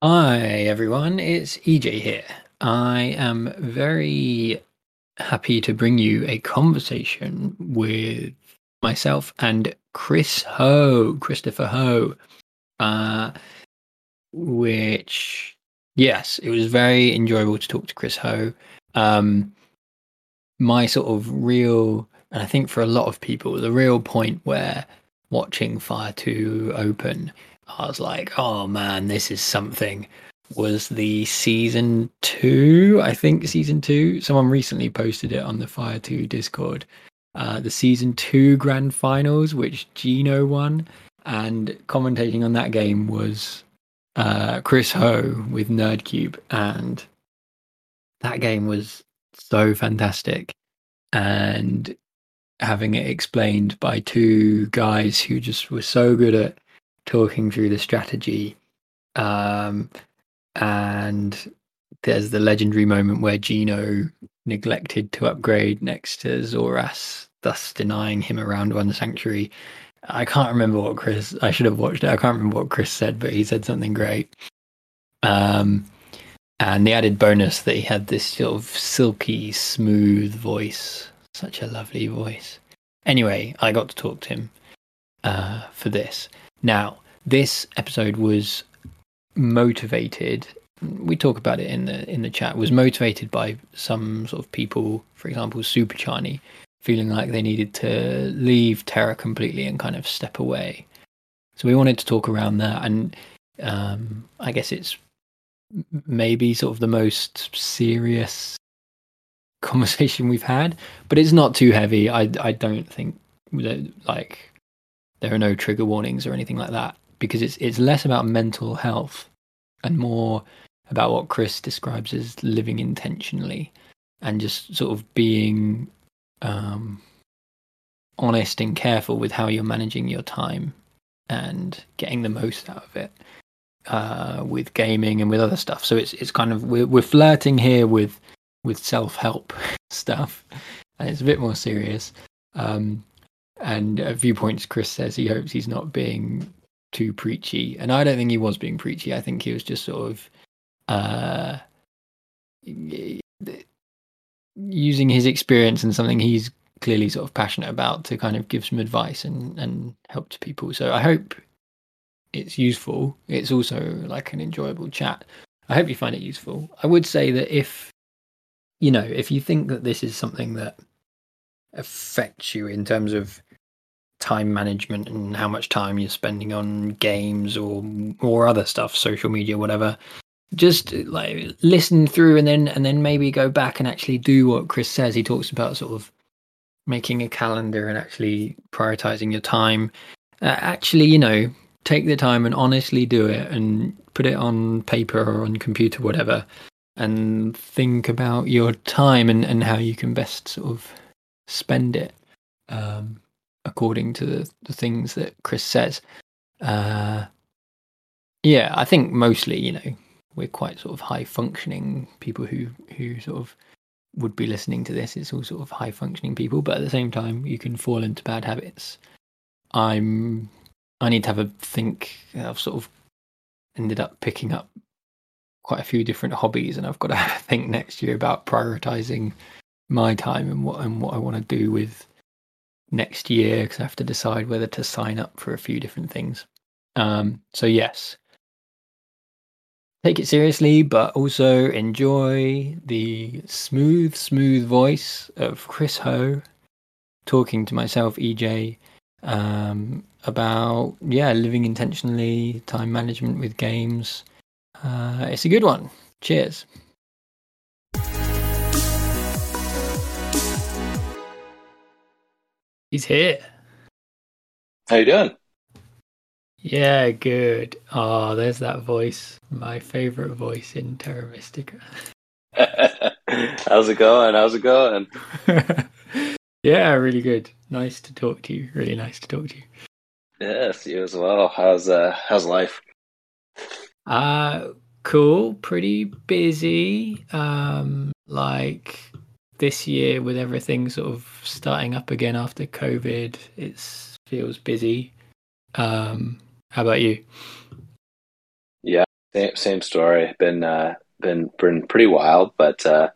Hi everyone, it's EJ here. I am very happy to bring you a conversation with myself and Chris Ho, Christopher Ho. Uh, which, yes, it was very enjoyable to talk to Chris Ho. Um, my sort of real, and I think for a lot of people, the real point where watching Fire 2 open I was like, oh man, this is something. Was the season two? I think season two. Someone recently posted it on the Fire Two Discord. Uh, the season two grand finals, which Gino won, and commentating on that game was uh, Chris Ho with Nerdcube, and that game was so fantastic. And having it explained by two guys who just were so good at talking through the strategy. Um, and there's the legendary moment where Gino neglected to upgrade next to Zoras, thus denying him a round one sanctuary. I can't remember what Chris. I should have watched it. I can't remember what Chris said, but he said something great. Um, and the added bonus that he had this sort of silky, smooth voice, such a lovely voice. Anyway, I got to talk to him uh, for this. Now, this episode was motivated. We talk about it in the in the chat. Was motivated by some sort of people, for example, Super Charney, feeling like they needed to leave terra completely and kind of step away. So we wanted to talk around that, and um, I guess it's maybe sort of the most serious conversation we've had, but it's not too heavy. I I don't think that like there are no trigger warnings or anything like that because it's it's less about mental health and more about what Chris describes as living intentionally and just sort of being um, honest and careful with how you're managing your time and getting the most out of it uh, with gaming and with other stuff. So it's it's kind of we're we're flirting here with with self help stuff, and it's a bit more serious. Um, and a few points, Chris says he hopes he's not being too preachy, and I don't think he was being preachy. I think he was just sort of uh, using his experience and something he's clearly sort of passionate about to kind of give some advice and and help to people. So I hope it's useful. It's also like an enjoyable chat. I hope you find it useful. I would say that if you know, if you think that this is something that affects you in terms of time management and how much time you're spending on games or or other stuff, social media, whatever. Just like listen through and then and then maybe go back and actually do what Chris says. He talks about sort of making a calendar and actually prioritizing your time. Uh, actually, you know, take the time and honestly do it and put it on paper or on computer, whatever, and think about your time and, and how you can best sort of spend it. Um, according to the, the things that Chris says. Uh, yeah, I think mostly, you know, we're quite sort of high functioning people who who sort of would be listening to this. It's all sort of high functioning people, but at the same time, you can fall into bad habits. I'm I need to have a think. I've sort of ended up picking up quite a few different hobbies, and I've got to think next year about prioritizing my time and what and what I want to do with next year because I have to decide whether to sign up for a few different things. Um, so yes, take it seriously, but also enjoy the smooth, smooth voice of Chris Ho talking to myself, EJ, um, about yeah, living intentionally, time management with games. Uh, it's a good one. Cheers. He's here. How you doing? Yeah, good. Oh, there's that voice. My favorite voice in Terra Mystica. How's it going? How's it going? yeah, really good. Nice to talk to you. Really nice to talk to you. Yes, you as well. How's uh how's life? Uh cool, pretty busy. Um like this year with everything sort of starting up again after COVID, it feels busy. Um, how about you? Yeah, Same, same story. Been uh, been been pretty wild, but uh,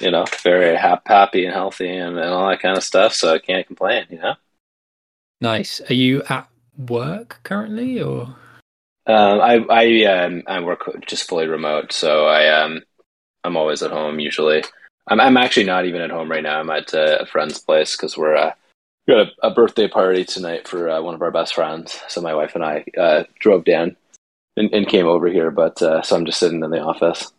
you know, very hap- happy and healthy and, and all that kind of stuff. So I can't complain. You know. Nice. Are you at work currently, or? Um, I I um, I work just fully remote, so I um I'm always at home usually. I'm I'm actually not even at home right now. I'm at uh, a friend's place because we're uh, we got a, a, birthday party tonight for uh, one of our best friends. So my wife and I uh, drove down and, and, came over here, but uh, so I'm just sitting in the office.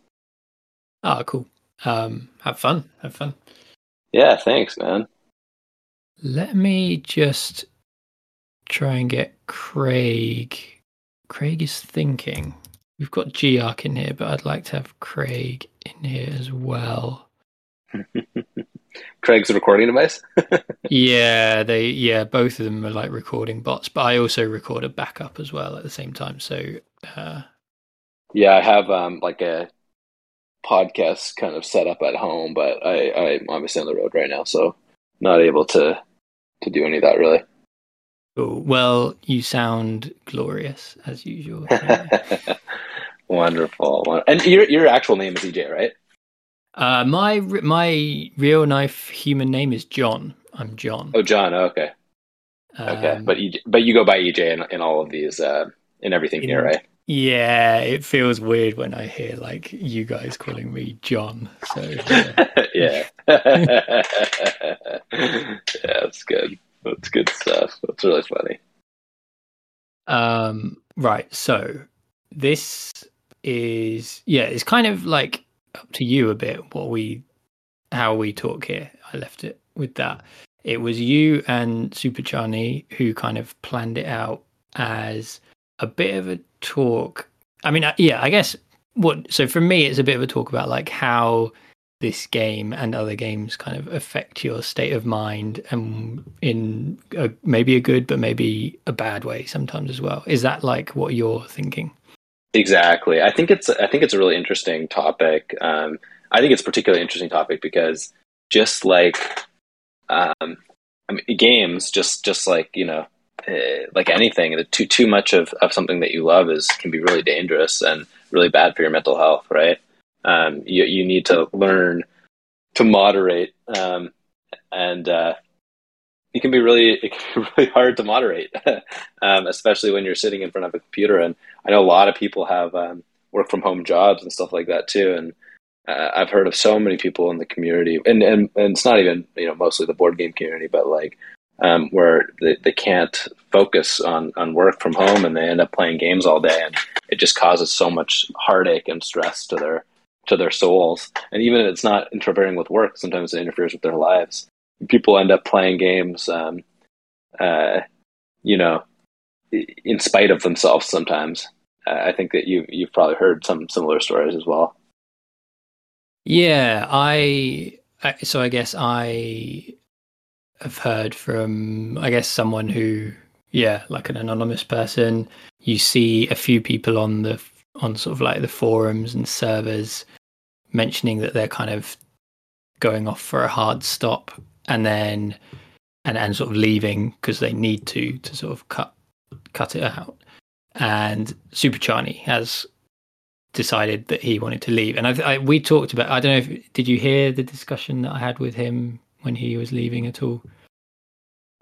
Oh, cool. Um, have fun. Have fun. Yeah, thanks, man. Let me just try and get Craig. Craig is thinking. We've got Giark in here, but I'd like to have Craig in here as well. Craig's recording device. yeah, they yeah, both of them are like recording bots, but I also record a backup as well at the same time. So uh, yeah, I have um like a podcast kind of set up at home, but I I'm obviously on the road right now, so not able to to do any of that really. Cool. Well, you sound glorious as usual. Wonderful. And your your actual name is EJ, right? Uh, my my real life human name is John. I'm John. Oh, John. okay. Um, okay, but you but you go by EJ in, in all of these uh, in everything in, here, right? Yeah, it feels weird when I hear like you guys calling me John. So yeah, yeah, yeah that's good. That's good stuff. That's really funny. Um, right. So this is yeah, it's kind of like up to you a bit what we how we talk here. I left it with that. It was you and Super Charney who kind of planned it out as a bit of a talk. I mean, yeah, I guess what. So for me, it's a bit of a talk about like how this game and other games kind of affect your state of mind and in a, maybe a good but maybe a bad way sometimes as well is that like what you're thinking exactly. I think it's i think it's a really interesting topic. Um, i think it's a particularly interesting topic because just like um, I mean, games just just like you know uh, like anything too too much of, of something that you love is can be really dangerous and really bad for your mental health right? Um, you, you need to learn to moderate um, and uh, it can be really it can be really hard to moderate um, especially when you're sitting in front of a computer and i know a lot of people have um, work from home jobs and stuff like that too and uh, i've heard of so many people in the community and, and, and it's not even you know mostly the board game community but like um, where they, they can't focus on, on work from home and they end up playing games all day and it just causes so much heartache and stress to their to their souls. And even if it's not interfering with work, sometimes it interferes with their lives. People end up playing games, um, uh, you know, in spite of themselves. Sometimes uh, I think that you you've probably heard some similar stories as well. Yeah, I, I so I guess I have heard from I guess someone who yeah, like an anonymous person. You see a few people on the on sort of like the forums and servers mentioning that they're kind of going off for a hard stop and then and and sort of leaving because they need to to sort of cut cut it out. And Super Charney has decided that he wanted to leave. And I, I, we talked about. I don't know if did you hear the discussion that I had with him when he was leaving at all.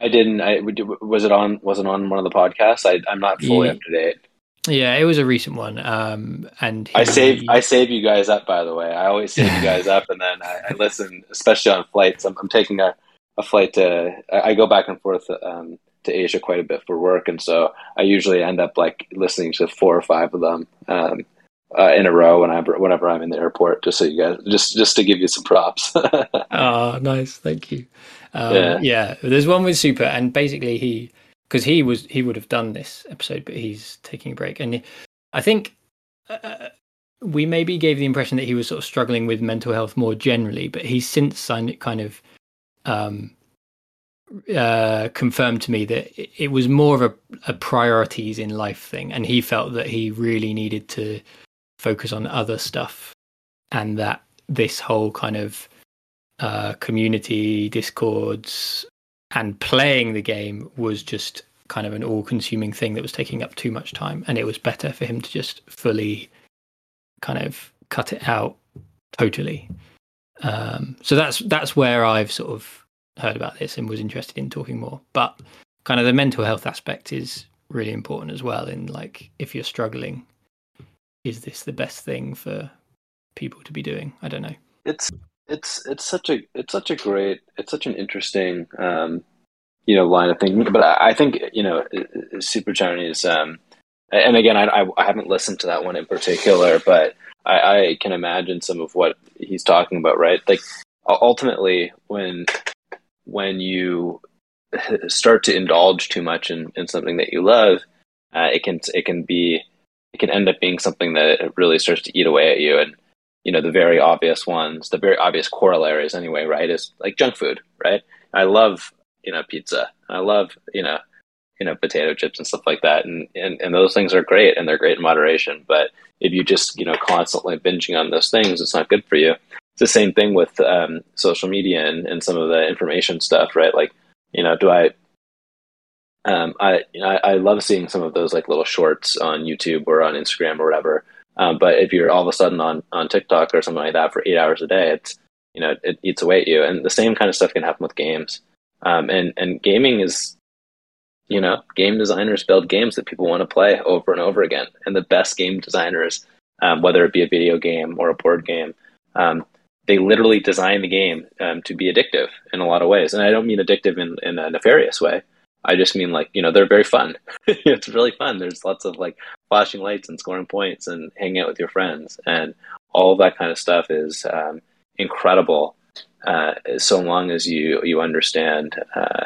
I didn't. I was it on. Was it on one of the podcasts? I, I'm not fully yeah. up to date. Yeah, it was a recent one. Um, and he, I save I save you guys up. By the way, I always save you guys up, and then I, I listen, especially on flights. I'm, I'm, taking a, a flight to. I go back and forth um, to Asia quite a bit for work, and so I usually end up like listening to four or five of them um, uh, in a row when I whenever I'm in the airport. Just so you guys, just just to give you some props. oh, nice, thank you. Um, yeah. yeah, there's one with Super, and basically he because he was he would have done this episode, but he's taking a break, and I think. Uh, we maybe gave the impression that he was sort of struggling with mental health more generally, but he's since kind of um, uh, confirmed to me that it was more of a, a, priorities in life thing, and he felt that he really needed to focus on other stuff, and that this whole kind of uh, community discords and playing the game was just kind of an all-consuming thing that was taking up too much time, and it was better for him to just fully kind of cut it out totally. Um, so that's that's where I've sort of heard about this and was interested in talking more. But kind of the mental health aspect is really important as well. In like, if you're struggling, is this the best thing for people to be doing? I don't know. It's it's it's such a it's such a great it's such an interesting um, you know line of thinking. But I, I think you know Super Charney. Um, and again, I, I haven't listened to that one in particular, but I, I can imagine some of what he's talking about. Right, like ultimately when when you start to indulge too much in, in something that you love, uh, it can it can be it can end up being something that really starts to eat away at you. And you know the very obvious ones, the very obvious corollaries anyway, right? Is like junk food, right? I love you know pizza. I love you know you know potato chips and stuff like that, and and and those things are great and they're great in moderation. But if you just you know constantly binging on those things, it's not good for you. It's the same thing with um, social media and, and some of the information stuff, right? Like you know, do I um, I, you know, I, I love seeing some of those like little shorts on YouTube or on Instagram or whatever. Um, but if you're all of a sudden on, on TikTok or something like that for eight hours a day, it's you know it eats away at you. And the same kind of stuff can happen with games. Um, and and gaming is, you know, game designers build games that people want to play over and over again. And the best game designers, um, whether it be a video game or a board game, um, they literally design the game um, to be addictive in a lot of ways. And I don't mean addictive in, in a nefarious way. I just mean like, you know, they're very fun. it's really fun. There's lots of like flashing lights and scoring points and hanging out with your friends. And all that kind of stuff is um, incredible uh, so long as you, you understand uh,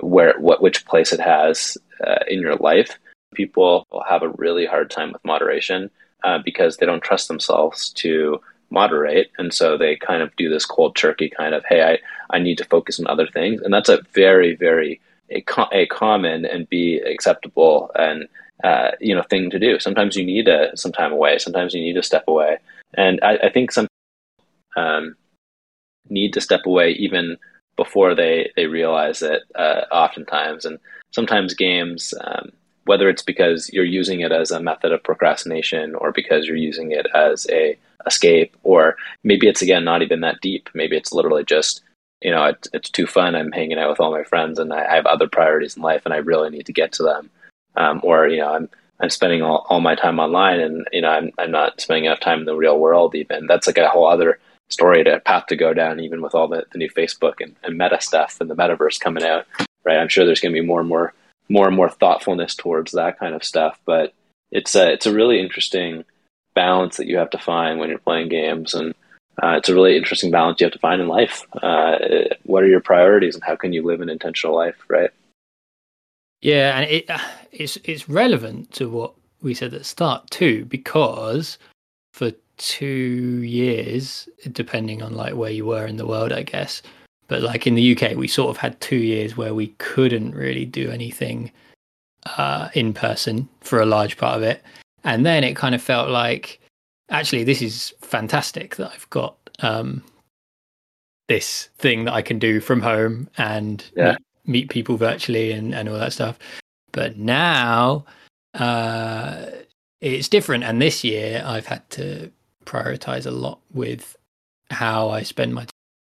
where, what, which place it has uh, in your life. People will have a really hard time with moderation uh, because they don't trust themselves to moderate and so they kind of do this cold turkey kind of hey i, I need to focus on other things and that's a very very a, a common and be acceptable and uh, you know thing to do. Sometimes you need a, some time away. Sometimes you need to step away. And i, I think some um, need to step away even before they they realize it uh, oftentimes. And sometimes games um, whether it's because you're using it as a method of procrastination or because you're using it as a escape or maybe it's again not even that deep. Maybe it's literally just you know it's, it's too fun. I'm hanging out with all my friends and i, have other priorities in life and i really need to get to them. Um, or you know i'm i'm spending all, all my time online and you know I'm, I'm not spending enough time in the real world even. That's like a whole other story to path to go down even with all the, the new facebook and, and meta stuff and the metaverse coming out right? I'm sure there's going to be more and more more and more thoughtfulness towards that kind of stuff but it's a it's a really interesting balance that you have to find when you're playing games and uh, it's a really interesting balance you have to find in life. Uh, what are your priorities and how can you live an intentional life right? Yeah and it it's it's relevant to what we said at the start too because for two years depending on like where you were in the world i guess but like in the uk we sort of had two years where we couldn't really do anything uh, in person for a large part of it. And then it kind of felt like, actually, this is fantastic that I've got um, this thing that I can do from home and yeah. meet, meet, people virtually and, and all that stuff. But now uh, it's different. And this year I've had to prioritize a lot with how I spend my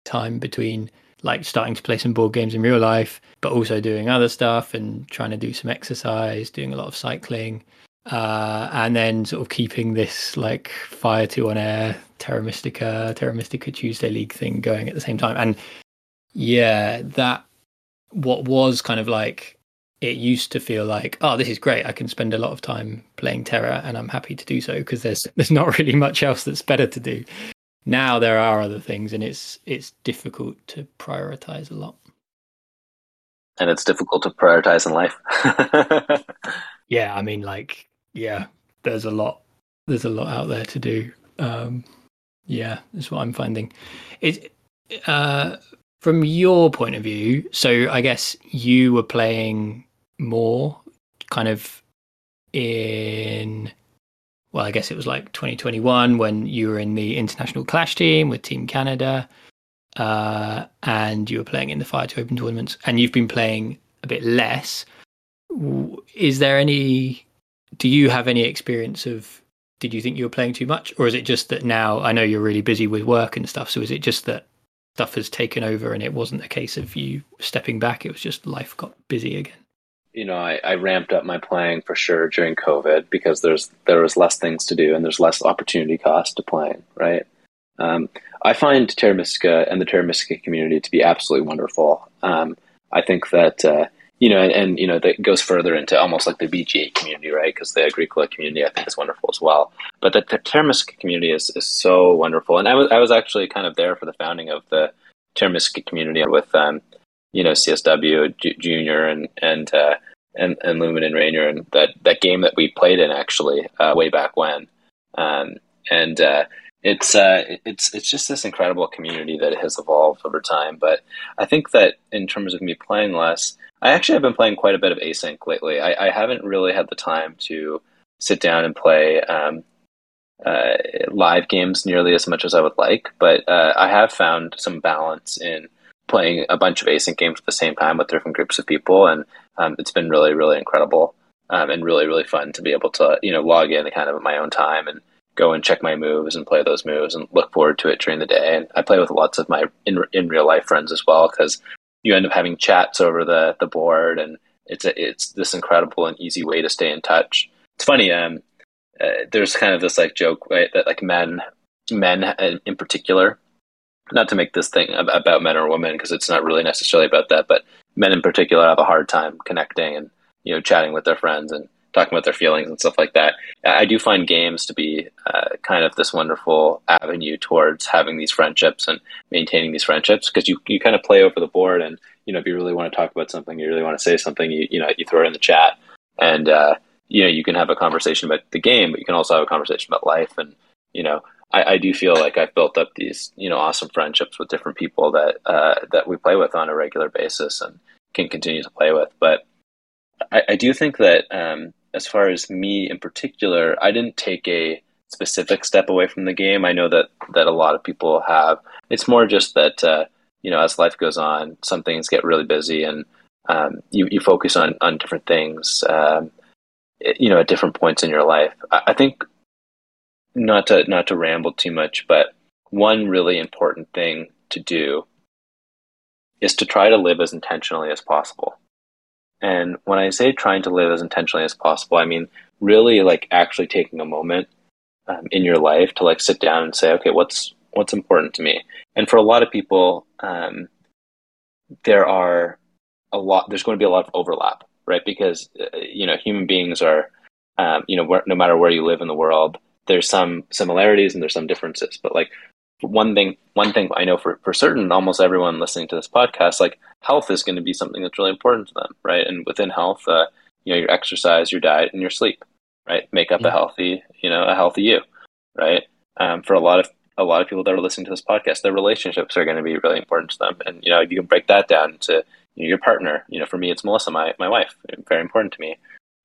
time between like starting to play some board games in real life, but also doing other stuff and trying to do some exercise, doing a lot of cycling uh, and then sort of keeping this like Fire 2 on air, Terra Mystica, Terra Mystica Tuesday League thing going at the same time. And yeah, that what was kind of like it used to feel like, oh, this is great. I can spend a lot of time playing Terra and I'm happy to do so because there's there's not really much else that's better to do. Now there are other things and it's it's difficult to prioritize a lot. And it's difficult to prioritize in life. yeah, I mean like yeah, there's a lot there's a lot out there to do. Um, yeah, that's what I'm finding. It uh, from your point of view. So I guess you were playing more, kind of in. Well, I guess it was like 2021 when you were in the international clash team with Team Canada, uh, and you were playing in the Fire to Open tournaments, and you've been playing a bit less. Is there any do you have any experience of did you think you were playing too much, or is it just that now I know you're really busy with work and stuff? So is it just that stuff has taken over and it wasn't a case of you stepping back? It was just life got busy again. You know, I, I ramped up my playing for sure during COVID because there's there was less things to do and there's less opportunity cost to playing, right? Um, I find Terra and the Terra community to be absolutely wonderful. Um, I think that uh, you know, and, and, you know that goes further into almost like the BGA community, right? Because the Agricola community, I think, is wonderful as well. But the, the community is, is so wonderful, and I was I was actually kind of there for the founding of the Terra community with um, you know CSW J- Junior and and uh, and and Lumen and Rainier and that that game that we played in actually uh, way back when, um, and uh, it's uh, it's it's just this incredible community that has evolved over time. But I think that in terms of me playing less, I actually have been playing quite a bit of async lately. I, I haven't really had the time to sit down and play um, uh, live games nearly as much as I would like, but uh, I have found some balance in playing a bunch of async games at the same time with different groups of people, and um, it's been really, really incredible um, and really, really fun to be able to you know log in kind of at my own time and go and check my moves and play those moves and look forward to it during the day. And I play with lots of my in in real life friends as well because you end up having chats over the the board, and it's a, it's this incredible and easy way to stay in touch. It's funny. Um, uh, there's kind of this like joke right, that like men men in particular not to make this thing about men or women because it's not really necessarily about that but men in particular have a hard time connecting and you know chatting with their friends and talking about their feelings and stuff like that. I do find games to be uh, kind of this wonderful avenue towards having these friendships and maintaining these friendships because you, you kind of play over the board and you know if you really want to talk about something, you really want to say something, you you know you throw it in the chat and uh, you know you can have a conversation about the game, but you can also have a conversation about life and you know. I, I do feel like I've built up these, you know, awesome friendships with different people that uh, that we play with on a regular basis and can continue to play with. But I, I do think that um, as far as me in particular, I didn't take a specific step away from the game. I know that that a lot of people have. It's more just that uh, you know, as life goes on, some things get really busy, and um, you you focus on on different things. Um, you know, at different points in your life. I, I think not to not to ramble too much, but one really important thing to do is to try to live as intentionally as possible. And when I say trying to live as intentionally as possible, I mean really like actually taking a moment um, in your life to like sit down and say, okay, what's what's important to me? And for a lot of people, um, there are a lot. There's going to be a lot of overlap, right? Because uh, you know human beings are, um, you know, where, no matter where you live in the world, there's some similarities and there's some differences. But like one thing one thing I know for, for certain, almost everyone listening to this podcast, like health is going to be something that's really important to them, right? And within health, uh, you know, your exercise, your diet, and your sleep, right, make up yeah. a healthy, you know, a healthy you, right? Um, for a lot of a lot of people that are listening to this podcast, their relationships are going to be really important to them, and you know, you can break that down to you know, your partner. You know, for me, it's Melissa, my my wife, very important to me.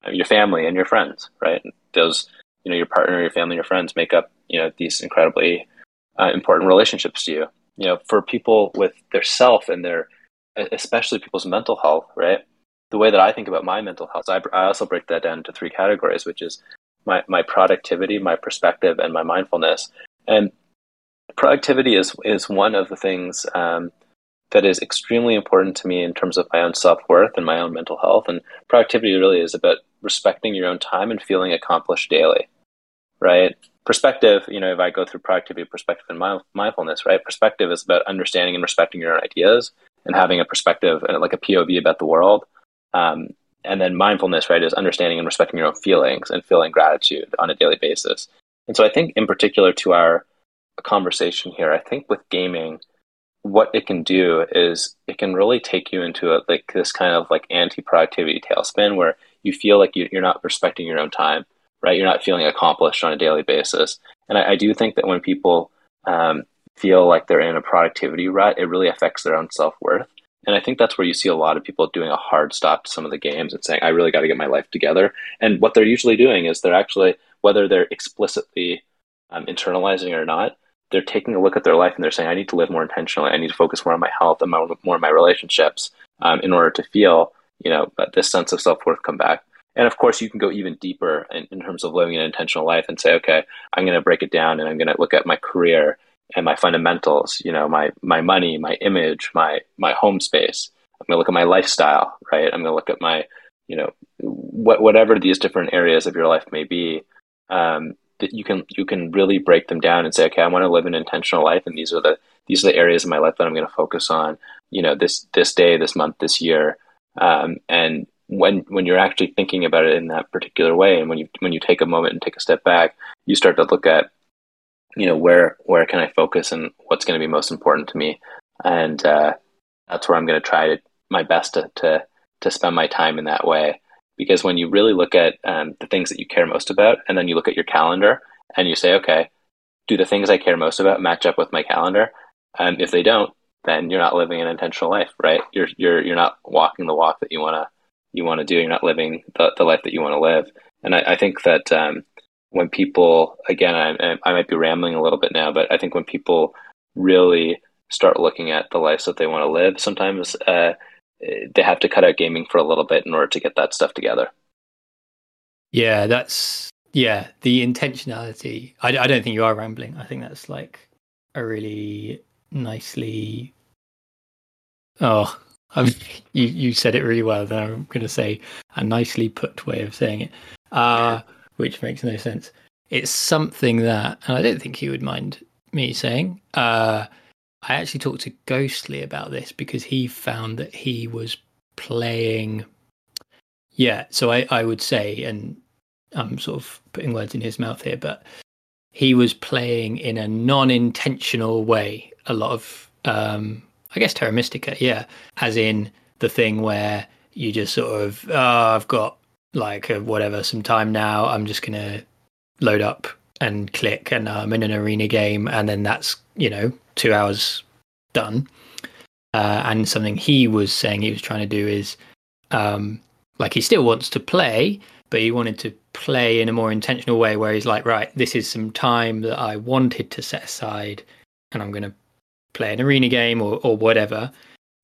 Uh, your family and your friends, right? Those, you know, your partner, your family, your friends make up, you know, these incredibly uh, important relationships to you. You know, for people with their self and their, especially people's mental health, right? The way that I think about my mental health, I, I also break that down into three categories, which is my, my productivity, my perspective, and my mindfulness. And productivity is is one of the things um, that is extremely important to me in terms of my own self worth and my own mental health. And productivity really is about respecting your own time and feeling accomplished daily, right? Perspective, you know, if I go through productivity, perspective, and mindfulness, right? Perspective is about understanding and respecting your own ideas and having a perspective, uh, like a POV about the world. Um, and then mindfulness, right, is understanding and respecting your own feelings and feeling gratitude on a daily basis. And so I think, in particular, to our conversation here, I think with gaming, what it can do is it can really take you into a, like this kind of like anti-productivity tailspin where you feel like you, you're not respecting your own time right? You're not feeling accomplished on a daily basis. And I, I do think that when people um, feel like they're in a productivity rut, it really affects their own self worth. And I think that's where you see a lot of people doing a hard stop to some of the games and saying, I really got to get my life together. And what they're usually doing is they're actually, whether they're explicitly um, internalizing or not, they're taking a look at their life and they're saying, I need to live more intentionally. I need to focus more on my health and more, more on my relationships um, in order to feel, you know, this sense of self worth come back. And of course, you can go even deeper in, in terms of living an intentional life and say, okay, I'm going to break it down and I'm going to look at my career and my fundamentals, you know, my, my money, my image, my, my home space. I'm going to look at my lifestyle, right? I'm going to look at my, you know, what, whatever these different areas of your life may be. Um, that you can you can really break them down and say, okay, I want to live an intentional life, and these are the these are the areas of my life that I'm going to focus on. You know, this this day, this month, this year, um, and when when you're actually thinking about it in that particular way, and when you when you take a moment and take a step back, you start to look at, you know, where where can I focus and what's going to be most important to me, and uh, that's where I'm going to try my best to to to spend my time in that way. Because when you really look at um, the things that you care most about and then you look at your calendar and you say okay do the things i care most about match up with my calendar? And if they don't then you're not living an intentional life right? You're you're you're not walking the walk that you want to you want to do you're not living the, the life that you want to live and i, I think that um, when people again I, I might be rambling a little bit now but i think when people really start looking at the lives that they want to live sometimes uh, they have to cut out gaming for a little bit in order to get that stuff together. Yeah, that's yeah the intentionality. I, I don't think you are rambling. I think that's like a really nicely. Oh, You you said it really well. Then I'm going to say a nicely put way of saying it, uh, which makes no sense. It's something that, and I don't think he would mind me saying. Uh, I actually talked to Ghostly about this because he found that he was playing. Yeah, so I, I would say, and I'm sort of putting words in his mouth here, but he was playing in a non intentional way. A lot of, um, I guess, Terra Mystica, yeah, as in the thing where you just sort of, oh, I've got like a, whatever, some time now. I'm just to load up and click, and I'm in an arena game, and then that's, you know, two hours done. Uh, and something he was saying he was trying to do is um, like he still wants to play, but he wanted to play in a more intentional way where he's like, right, this is some time that I wanted to set aside and I'm going to play an arena game or, or whatever.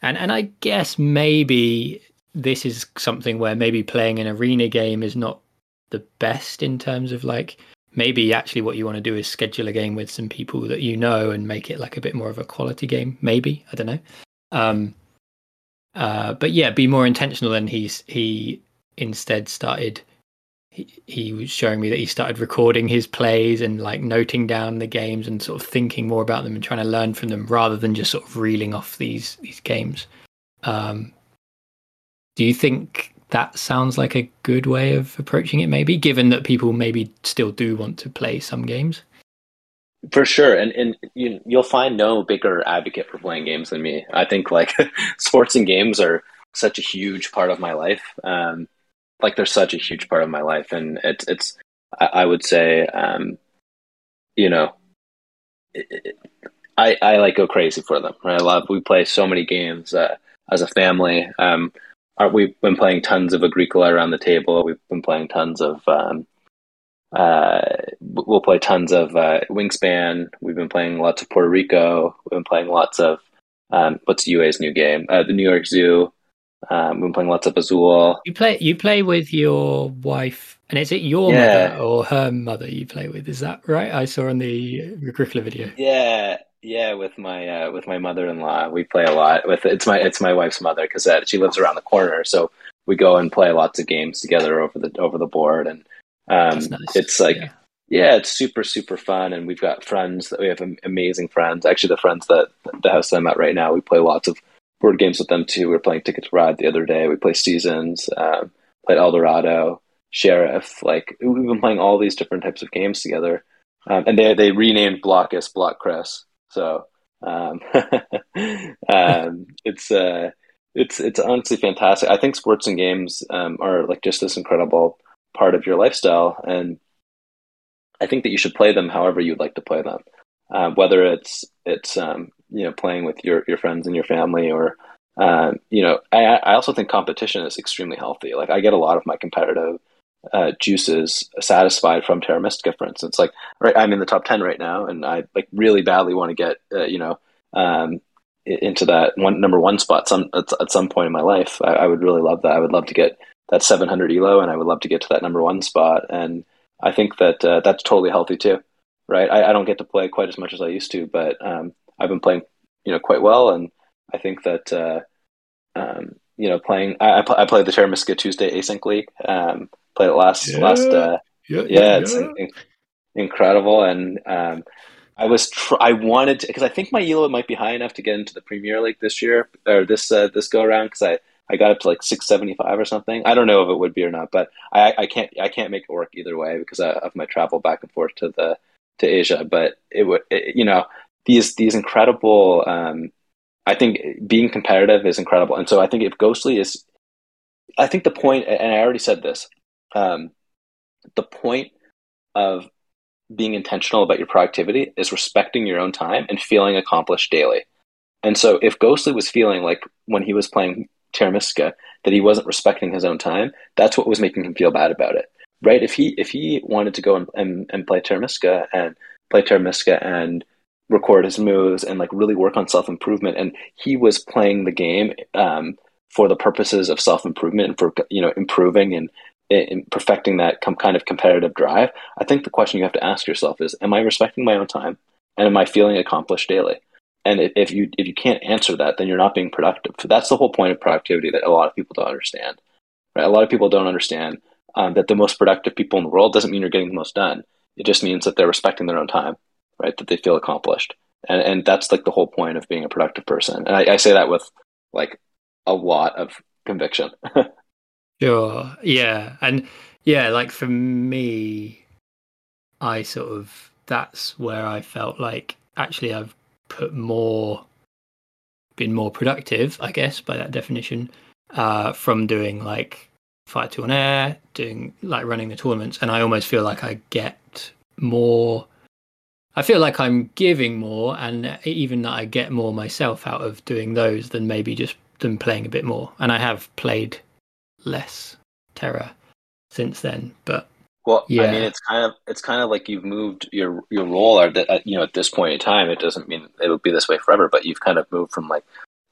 And, and I guess maybe this is something where maybe playing an arena game is not the best in terms of like maybe actually what you want to do is schedule a game with some people that you know and make it like a bit more of a quality game maybe i don't know um uh but yeah be more intentional and he's he instead started he, he was showing me that he started recording his plays and like noting down the games and sort of thinking more about them and trying to learn from them rather than just sort of reeling off these these games. Um do you think that sounds like a good way of approaching it maybe given that people maybe still do want to play some games? For sure. And and you, you'll find no bigger advocate for playing games than me. I think like sports and games are such a huge part of my life. Um, like they're such a huge part of my life and it's it's i, I would say um, you know it, it, I, I like go crazy for them. Right? I love. We play so many games uh, as a family. Um, we've been playing tons of Agricola around the table. We've been playing tons of. Um, uh, we'll play tons of uh, Wingspan. We've been playing lots of Puerto Rico. We've been playing lots of um, what's Uwe's new game? Uh, the New York Zoo. Um, we've been playing lots of Azul. You play. You play with your wife, and is it your yeah. mother or her mother you play with? Is that right? I saw on the Agricola video. Yeah, yeah, with my uh, with my mother in law, we play a lot. With it's my it's my wife's mother because uh, she lives around the corner, so we go and play lots of games together over the over the board, and um, nice. it's like yeah. yeah. it's super super fun, and we've got friends that we have amazing friends. Actually, the friends that the house that I'm at right now, we play lots of board games with them too. We are playing Ticket to Ride the other day. We play Seasons, um, played Eldorado, Sheriff. Like we've been playing all these different types of games together, um, and they they renamed Blokus Block Chris. So um, um, it's uh, it's it's honestly fantastic. I think sports and games um, are like just this incredible part of your lifestyle, and I think that you should play them however you'd like to play them. Uh, whether it's it's um, you know playing with your your friends and your family, or um, you know, I, I also think competition is extremely healthy. Like I get a lot of my competitive uh, juices satisfied from Terra Mystica, for instance. Like, right, I'm in the top ten right now, and I like really badly want to get, uh, you know, um, into that one number one spot some at, at some point in my life. I, I, would really love that. I would love to get that 700 elo, and I would love to get to that number one spot. And I think that uh, that's totally healthy too, right? I, I, don't get to play quite as much as I used to, but um, I've been playing, you know, quite well, and I think that uh, um, you know, playing. I, I, pl- I played the Terra Tuesday Async League. Um, played it last yeah. last. Uh, yeah, yeah, yeah, it's in, incredible, and um, I was tr- I wanted to because I think my elo might be high enough to get into the Premier League this year or this uh, this go around because I I got up to like 675 or something. I don't know if it would be or not, but I, I can't I can't make it work either way because of my travel back and forth to the to Asia. But it would it, you know these these incredible. Um, I think being competitive is incredible, and so I think if Ghostly is, I think the point, and I already said this, um, the point of being intentional about your productivity is respecting your own time and feeling accomplished daily. And so if Ghostly was feeling like when he was playing Terra Mystica that he wasn't respecting his own time, that's what was making him feel bad about it. Right? If he if he wanted to go and, and, and play Terra Mystica and play Terra Mystica and record his moves and like really work on self improvement, and he was playing the game um, for the purposes of self improvement and for you know improving and, and perfecting that com- kind of competitive drive. I think the question you have to ask yourself is: Am I respecting my own time, and am I feeling accomplished daily? And if you if you can't answer that, then you're not being productive. That's the whole point of productivity that a lot of people don't understand. Right? A lot of people don't understand um, that the most productive people in the world doesn't mean you're getting the most done. It just means that they're respecting their own time, right? That they feel accomplished, and and that's like the whole point of being a productive person. And I, I say that with like a lot of conviction. sure. Yeah. And yeah, like for me, I sort of that's where I felt like actually I've put more been more productive, I guess, by that definition, uh, from doing like Fire 2 on air, doing like running the tournaments, and I almost feel like I get more. I feel like I'm giving more, and even that I get more myself out of doing those than maybe just than playing a bit more. And I have played less Terra since then, but well, yeah. I mean, it's kind of it's kind of like you've moved your your role, or that you know, at this point in time, it doesn't mean it'll be this way forever, but you've kind of moved from like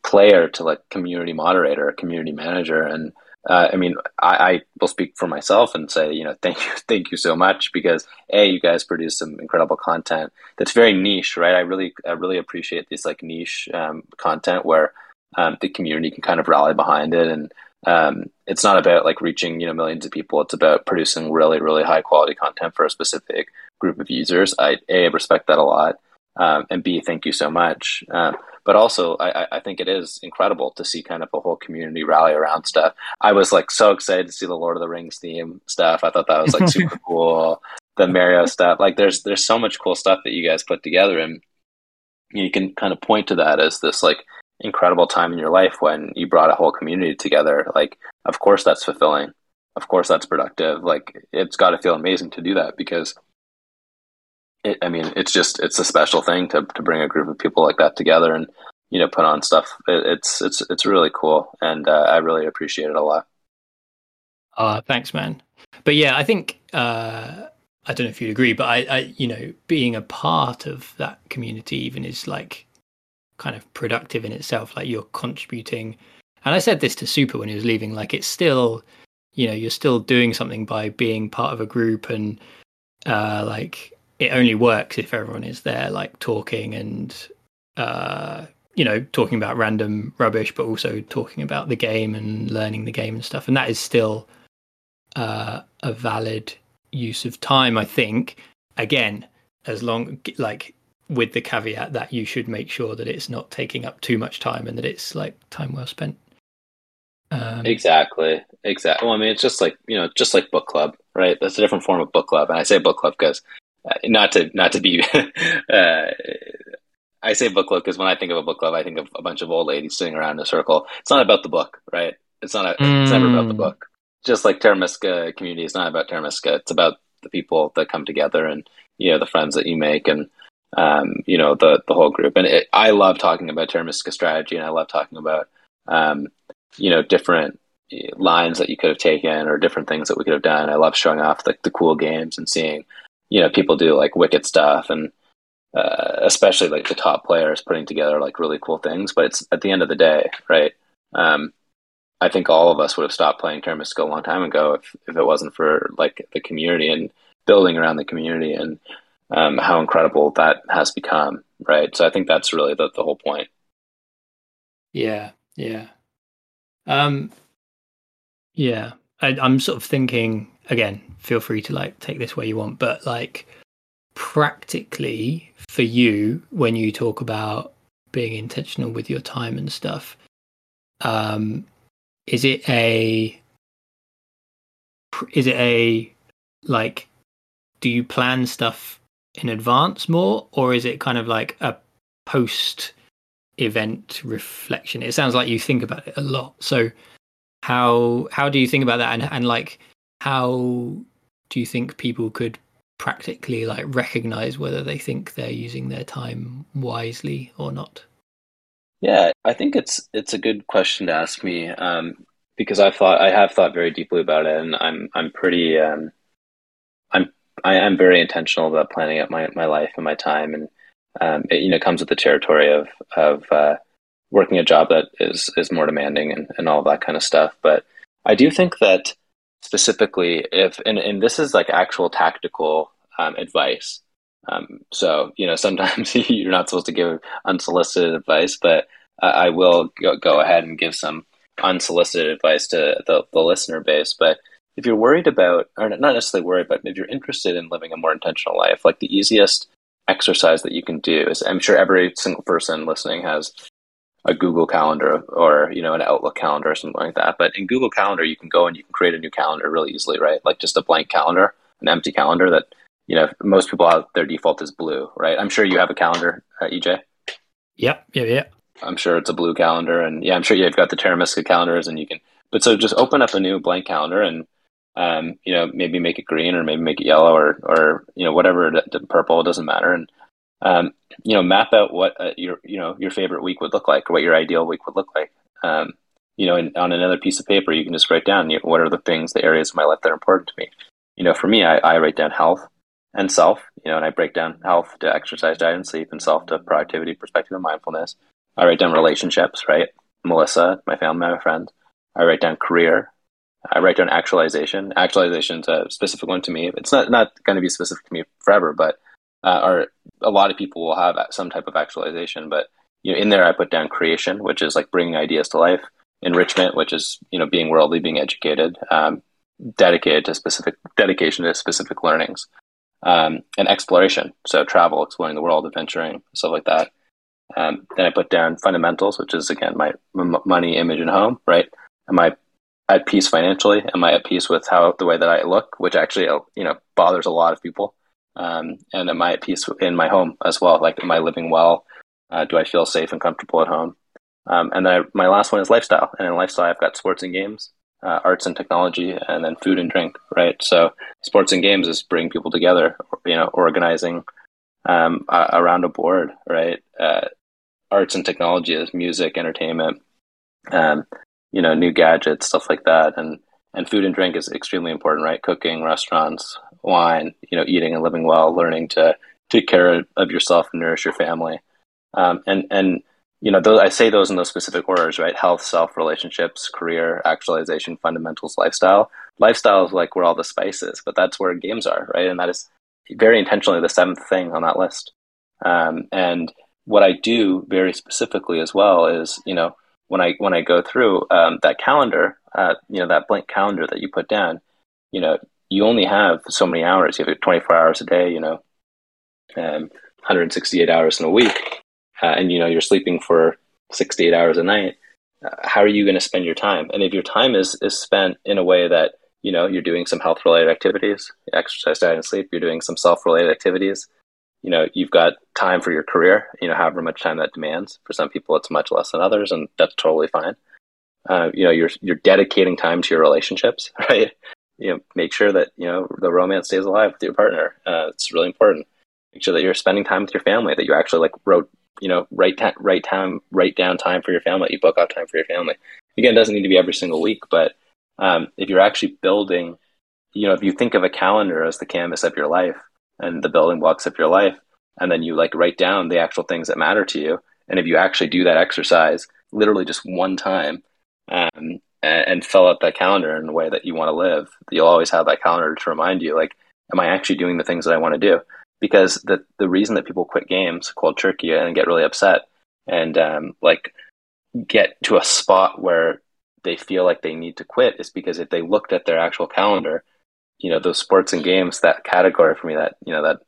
player to like community moderator, community manager, and uh, I mean, I, I, will speak for myself and say, you know, thank you, thank you so much because a, you guys produce some incredible content that's very niche, right? I really, I really appreciate this like niche um, content where um, the community can kind of rally behind it. And um, it's not about like reaching you know millions of people. It's about producing really really high quality content for a specific group of users. I a respect that a lot. Um, and b thank you so much. Um, but also I, I think it is incredible to see kind of a whole community rally around stuff i was like so excited to see the lord of the rings theme stuff i thought that was like super cool the mario stuff like there's there's so much cool stuff that you guys put together and you can kind of point to that as this like incredible time in your life when you brought a whole community together. Like, of course, that's fulfilling. Of course, that's productive. Like, it's got to feel amazing to do that because it, I mean, it's just, it's a special thing to, to bring a group of people like that together and, you know, put on stuff. It, it's, it's, it's really cool. And uh, I really appreciate it a lot. Uh, thanks, man. But yeah, I think, uh, I don't know if you'd agree, but I, I, you know, being a part of that community even is like kind of productive in itself. Like you're contributing. And I said this to Super when he was leaving. Like it's still, you know, you're still doing something by being part of a group, and uh, like it only works if everyone is there, like talking and uh, you know, talking about random rubbish, but also talking about the game and learning the game and stuff. And that is still uh, a valid use of time, I think. Again, as long like with the caveat that you should make sure that it's not taking up too much time and that it's like time well spent. Um, exactly. Exactly. Well, I mean, it's just like you know, just like book club, right? That's a different form of book club, and I say book club because not to not to be. uh, I say book club because when I think of a book club, I think of a bunch of old ladies sitting around in a circle. It's not about the book, right? It's not. A, mm. It's never about the mm. book. Just like Terra community, it's not about Terra It's about the people that come together and you know the friends that you make and um, you know, the the whole group. And it, I love talking about Terra strategy, and I love talking about um, you know different eh, lines that you could have taken or different things that we could have done. I love showing off like the cool games and seeing you know people do like wicked stuff and uh, especially like the top players putting together like really cool things. But it's at the end of the day, right? Um, I think all of us would have stopped playing Terra Mystica a long time ago if, if it wasn't for like the community and building around the community and um, how incredible that has become, right? So I think that's really the, the whole point. Yeah, yeah. Um, yeah, I, I'm sort of thinking again. Feel free to like take this where you want, but like practically for you when you talk about being intentional with your time and stuff, um, is it a is it a like do you plan stuff in advance more or is it kind of like a post event reflection it sounds like you think about it a lot so how how do you think about that and, and like how do you think people could practically like recognize whether they think they're using their time wisely or not yeah i think it's it's a good question to ask me um, because i've thought i have thought very deeply about it and i'm i'm pretty um, i'm i am very intentional about planning out my, my life and my time and um, it you know comes with the territory of of uh, working a job that is is more demanding and, and all that kind of stuff. But I do think that specifically if and, and this is like actual tactical um, advice. Um, so you know sometimes you're not supposed to give unsolicited advice, but I will go, go ahead and give some unsolicited advice to the, the listener base. But if you're worried about, or not necessarily worried, but if you're interested in living a more intentional life, like the easiest exercise that you can do is I'm sure every single person listening has a Google Calendar or you know an Outlook calendar or something like that. But in Google Calendar, you can go and you can create a new calendar really easily, right? Like just a blank calendar, an empty calendar that you know most people have their default is blue, right? I'm sure you have a calendar, uh, EJ. Yep, yeah, yeah. I'm sure it's a blue calendar, and yeah, I'm sure you've got the Terra Mystica calendars, and you can. But so just open up a new blank calendar and um, you know, maybe make it green or maybe make it yellow or, or, you know, whatever, purple, it doesn't matter. And, um, you know, map out what uh, your, you know, your favorite week would look like or what your ideal week would look like. Um, you know, and on another piece of paper, you can just write down, you know, what are the things, the areas of my life that are important to me. You know, for me, I, I write down health and self, you know, and I break down health to exercise, diet, and sleep and self to productivity, perspective, and mindfulness. I write down relationships, right? Melissa, my family, my friends. I write down career, I write down actualization. Actualization is a specific one to me. It's not not going to be specific to me forever, but uh, or a lot of people will have some type of actualization. But you know, in there, I put down creation, which is like bringing ideas to life. Enrichment, which is you know being worldly, being educated, um, dedicated to specific dedication to specific learnings, um, and exploration. So travel, exploring the world, adventuring, stuff like that. Um, then I put down fundamentals, which is again my m- money, image, and home. Right. Am I at peace financially? Am I at peace with how the way that I look, which actually uh, you know bothers a lot of people? Um, and am I at peace in my home as well? Like, am I living well? Uh, do I feel safe and comfortable at home? Um, and then I, my last one is lifestyle. And in lifestyle, I've got sports and games, uh, arts and technology, and then food and drink. Right. So sports and games is bring people together. You know, organizing um, uh, around a board. Right. Uh, arts and technology is music, entertainment. Um, you know, new gadgets, stuff like that. And, and food and drink is extremely important, right? Cooking, restaurants, wine, you know, eating and living well, learning to take care of yourself and nourish your family. Um, and, and, you know, those, I say those in those specific orders, right? Health, self, relationships, career, actualization, fundamentals, lifestyle. Lifestyle is like where all the spice is, but that's where games are, right? And that is very intentionally the seventh thing on that list. Um, and what I do very specifically as well is, you know, when I when I go through um, that calendar, uh, you know, that blank calendar that you put down, you know, you only have so many hours. You have 24 hours a day, you know, um, 168 hours in a week, uh, and you know you're sleeping for 68 hours a night. Uh, how are you going to spend your time? And if your time is is spent in a way that you know you're doing some health related activities, exercise, diet, and sleep, you're doing some self related activities, you know you've got time for your career you know however much time that demands for some people it's much less than others and that's totally fine uh, you know you're you're dedicating time to your relationships right you know make sure that you know the romance stays alive with your partner. Uh, it's really important. Make sure that you're spending time with your family that you actually like wrote you know write ta- write time write down time for your family you book out time for your family. Again it doesn't need to be every single week but um, if you're actually building you know if you think of a calendar as the canvas of your life and the building blocks of your life and then you like write down the actual things that matter to you and if you actually do that exercise literally just one time um, and, and fill out that calendar in the way that you want to live, you'll always have that calendar to remind you, like, am I actually doing the things that I want to do? Because the the reason that people quit games cold turkey and get really upset and um, like get to a spot where they feel like they need to quit is because if they looked at their actual calendar, you know, those sports and games, that category for me, that you know, that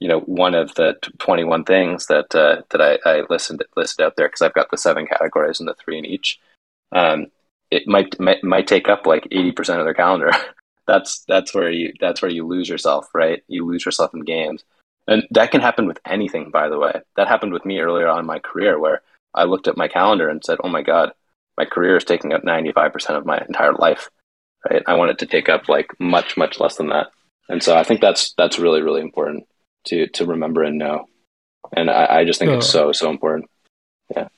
you know, one of the 21 things that uh, that I, I listed listed out there because I've got the seven categories and the three in each. Um, it might, might might take up like 80% of their calendar. that's that's where you that's where you lose yourself, right? You lose yourself in games. And that can happen with anything, by the way. That happened with me earlier on in my career where I looked at my calendar and said, "Oh my god, my career is taking up 95% of my entire life." Right? I want it to take up like much much less than that. And so I think that's that's really really important to to remember and know. And I, I just think oh. it's so so important. Yeah.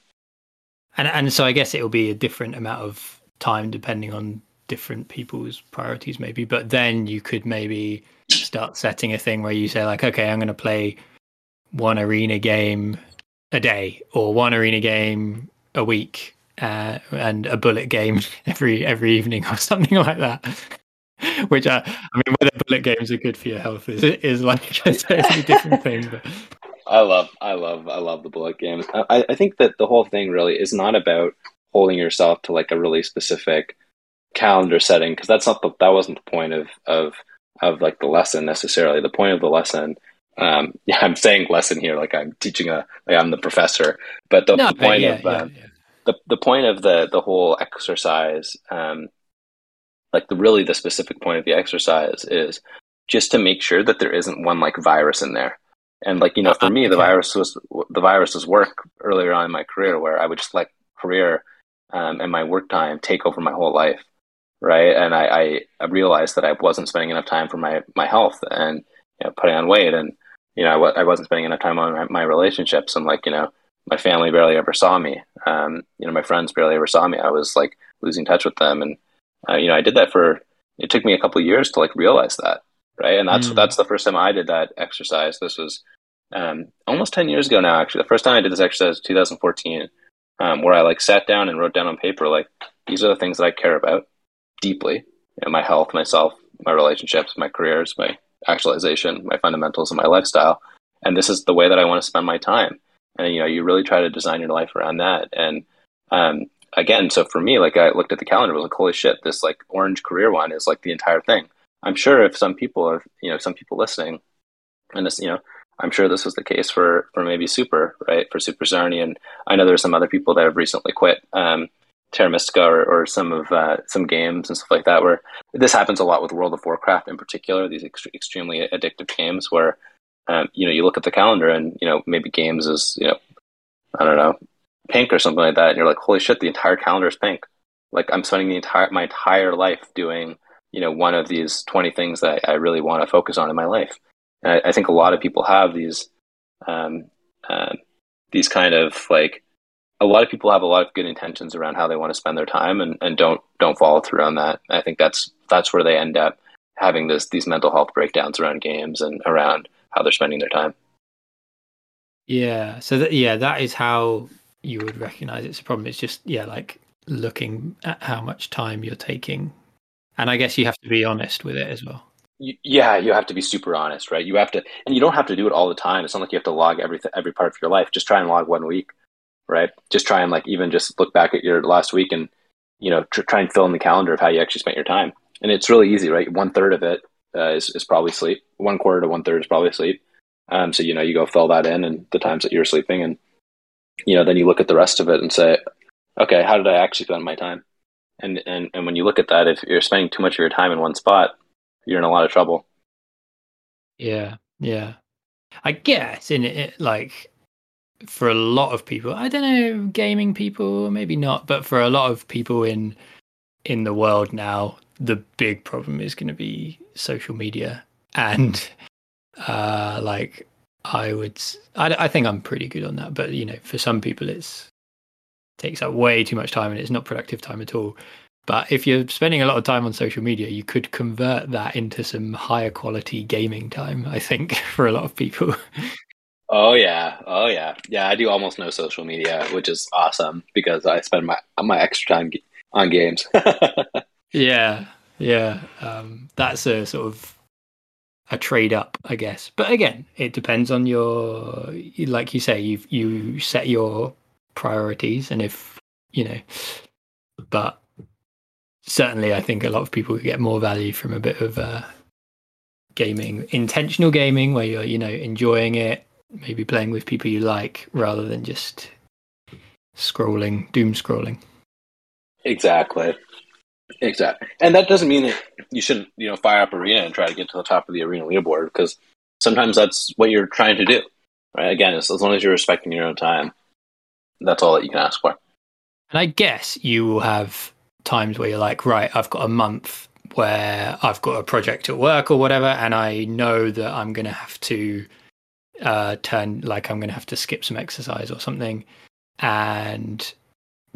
And and so I guess it will be a different amount of time depending on different people's priorities maybe but then you could maybe start setting a thing where you say like okay i'm going to play one arena game a day or one arena game a week uh, and a bullet game every every evening or something like that which I, I mean, whether bullet games are good for your health is is like a totally different thing. But I love, I love, I love the bullet games. I, I think that the whole thing really is not about holding yourself to like a really specific calendar setting because that's not the that wasn't the point of of of like the lesson necessarily. The point of the lesson. Um, yeah, I'm saying lesson here like I'm teaching a like I'm the professor, but the, no, point yeah, of yeah, um, yeah. the the point of the the whole exercise um, like the really the specific point of the exercise is just to make sure that there isn't one like virus in there. And like you know, for me, the virus was the virus was work earlier on in my career, where I would just let career um, and my work time take over my whole life, right? And I, I, realized that I wasn't spending enough time for my my health and you know, putting on weight, and you know, I, I wasn't spending enough time on my, my relationships, and like you know, my family barely ever saw me. Um, you know, my friends barely ever saw me. I was like losing touch with them, and uh, you know, I did that for. It took me a couple years to like realize that, right? And that's mm. that's the first time I did that exercise. This was um, almost ten years ago now. Actually, the first time I did this exercise was 2014, um, where I like sat down and wrote down on paper like these are the things that I care about deeply: you know, my health, myself, my relationships, my careers, my actualization, my fundamentals, and my lifestyle. And this is the way that I want to spend my time. And you know, you really try to design your life around that. And um, again, so for me, like I looked at the calendar, was like, holy shit, this like orange career one is like the entire thing. I'm sure if some people are, you know, some people listening, and this, you know, I'm sure this was the case for for maybe Super, right? For Super Charney, and I know there's some other people that have recently quit um, Terra Mystica or, or some of uh, some games and stuff like that. Where this happens a lot with World of Warcraft in particular, these ext- extremely addictive games where um, you know you look at the calendar and you know maybe games is you know I don't know pink or something like that, and you're like, holy shit, the entire calendar is pink. Like I'm spending the entire my entire life doing, you know, one of these 20 things that I really want to focus on in my life. I, I think a lot of people have these, um, uh, these kind of like, a lot of people have a lot of good intentions around how they want to spend their time and, and don't don't follow through on that. I think that's that's where they end up having this these mental health breakdowns around games and around how they're spending their time. Yeah. So that yeah, that is how you would recognize it's a problem. It's just yeah, like looking at how much time you're taking, and I guess you have to be honest with it as well. Yeah, you have to be super honest, right? You have to, and you don't have to do it all the time. It's not like you have to log every every part of your life. Just try and log one week, right? Just try and like even just look back at your last week and you know tr- try and fill in the calendar of how you actually spent your time. And it's really easy, right? One third of it uh, is is probably sleep. One quarter to one third is probably sleep. Um, so you know you go fill that in and the times that you're sleeping and you know, then you look at the rest of it and say, okay, how did I actually spend my time? And and and when you look at that, if you're spending too much of your time in one spot, you're in a lot of trouble. Yeah, yeah. I guess in it, like for a lot of people, I don't know, gaming people, maybe not, but for a lot of people in in the world now, the big problem is going to be social media and uh like I would. I, I think I'm pretty good on that, but you know, for some people, it's takes up way too much time and it's not productive time at all. But if you're spending a lot of time on social media, you could convert that into some higher quality gaming time. I think for a lot of people. Oh yeah, oh yeah, yeah. I do almost no social media, which is awesome because I spend my my extra time on games. yeah, yeah. Um, that's a sort of a trade up, I guess. But again, it depends on your, like you say, you you set your priorities, and if you know, but certainly, I think a lot of people get more value from a bit of uh, gaming, intentional gaming, where you're you know enjoying it, maybe playing with people you like, rather than just scrolling, doom scrolling. Exactly. Exactly. And that doesn't mean that you shouldn't, you know, fire up arena and try to get to the top of the arena leaderboard because sometimes that's what you're trying to do. Right. Again, as, as long as you're respecting your own time, that's all that you can ask for. And I guess you will have times where you're like, right, I've got a month where I've got a project at work or whatever, and I know that I'm going to have to uh, turn, like, I'm going to have to skip some exercise or something. And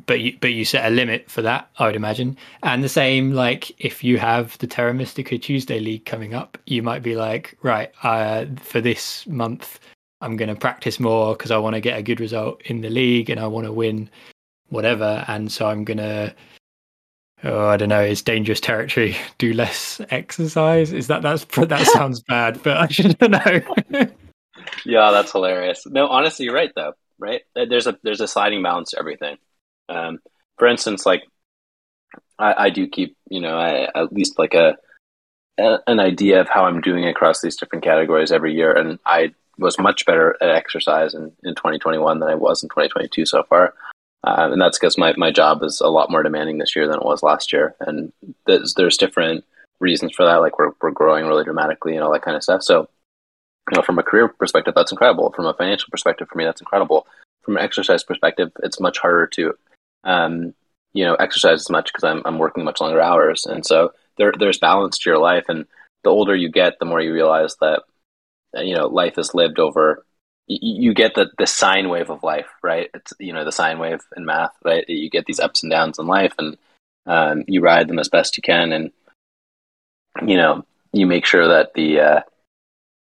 but you but you set a limit for that, I would imagine. And the same, like if you have the Terra Mystica Tuesday League coming up, you might be like, right, uh, for this month, I'm going to practice more because I want to get a good result in the league and I want to win whatever. And so I'm going to, oh, I don't know, it's dangerous territory. Do less exercise. Is that that's that sounds bad, but I should know. yeah, that's hilarious. No, honestly, you're right though. Right? There's a there's a sliding balance to everything. Um, for instance, like I, I do keep, you know, I, at least like a, a, an idea of how I'm doing across these different categories every year, and I was much better at exercise in, in 2021 than I was in 2022 so far. Uh, and that's because my, my job is a lot more demanding this year than it was last year. And there's, there's different reasons for that. Like we're, we're growing really dramatically and all that kind of stuff. So, you know, from a career perspective, that's incredible. From a financial perspective, for me, that's incredible. From an exercise perspective, it's much harder to um, you know, exercise as much because I'm I'm working much longer hours, and so there there's balance to your life. And the older you get, the more you realize that you know life is lived over. You, get the the sine wave of life, right? It's you know the sine wave in math, right? You get these ups and downs in life, and um, you ride them as best you can, and you know you make sure that the uh,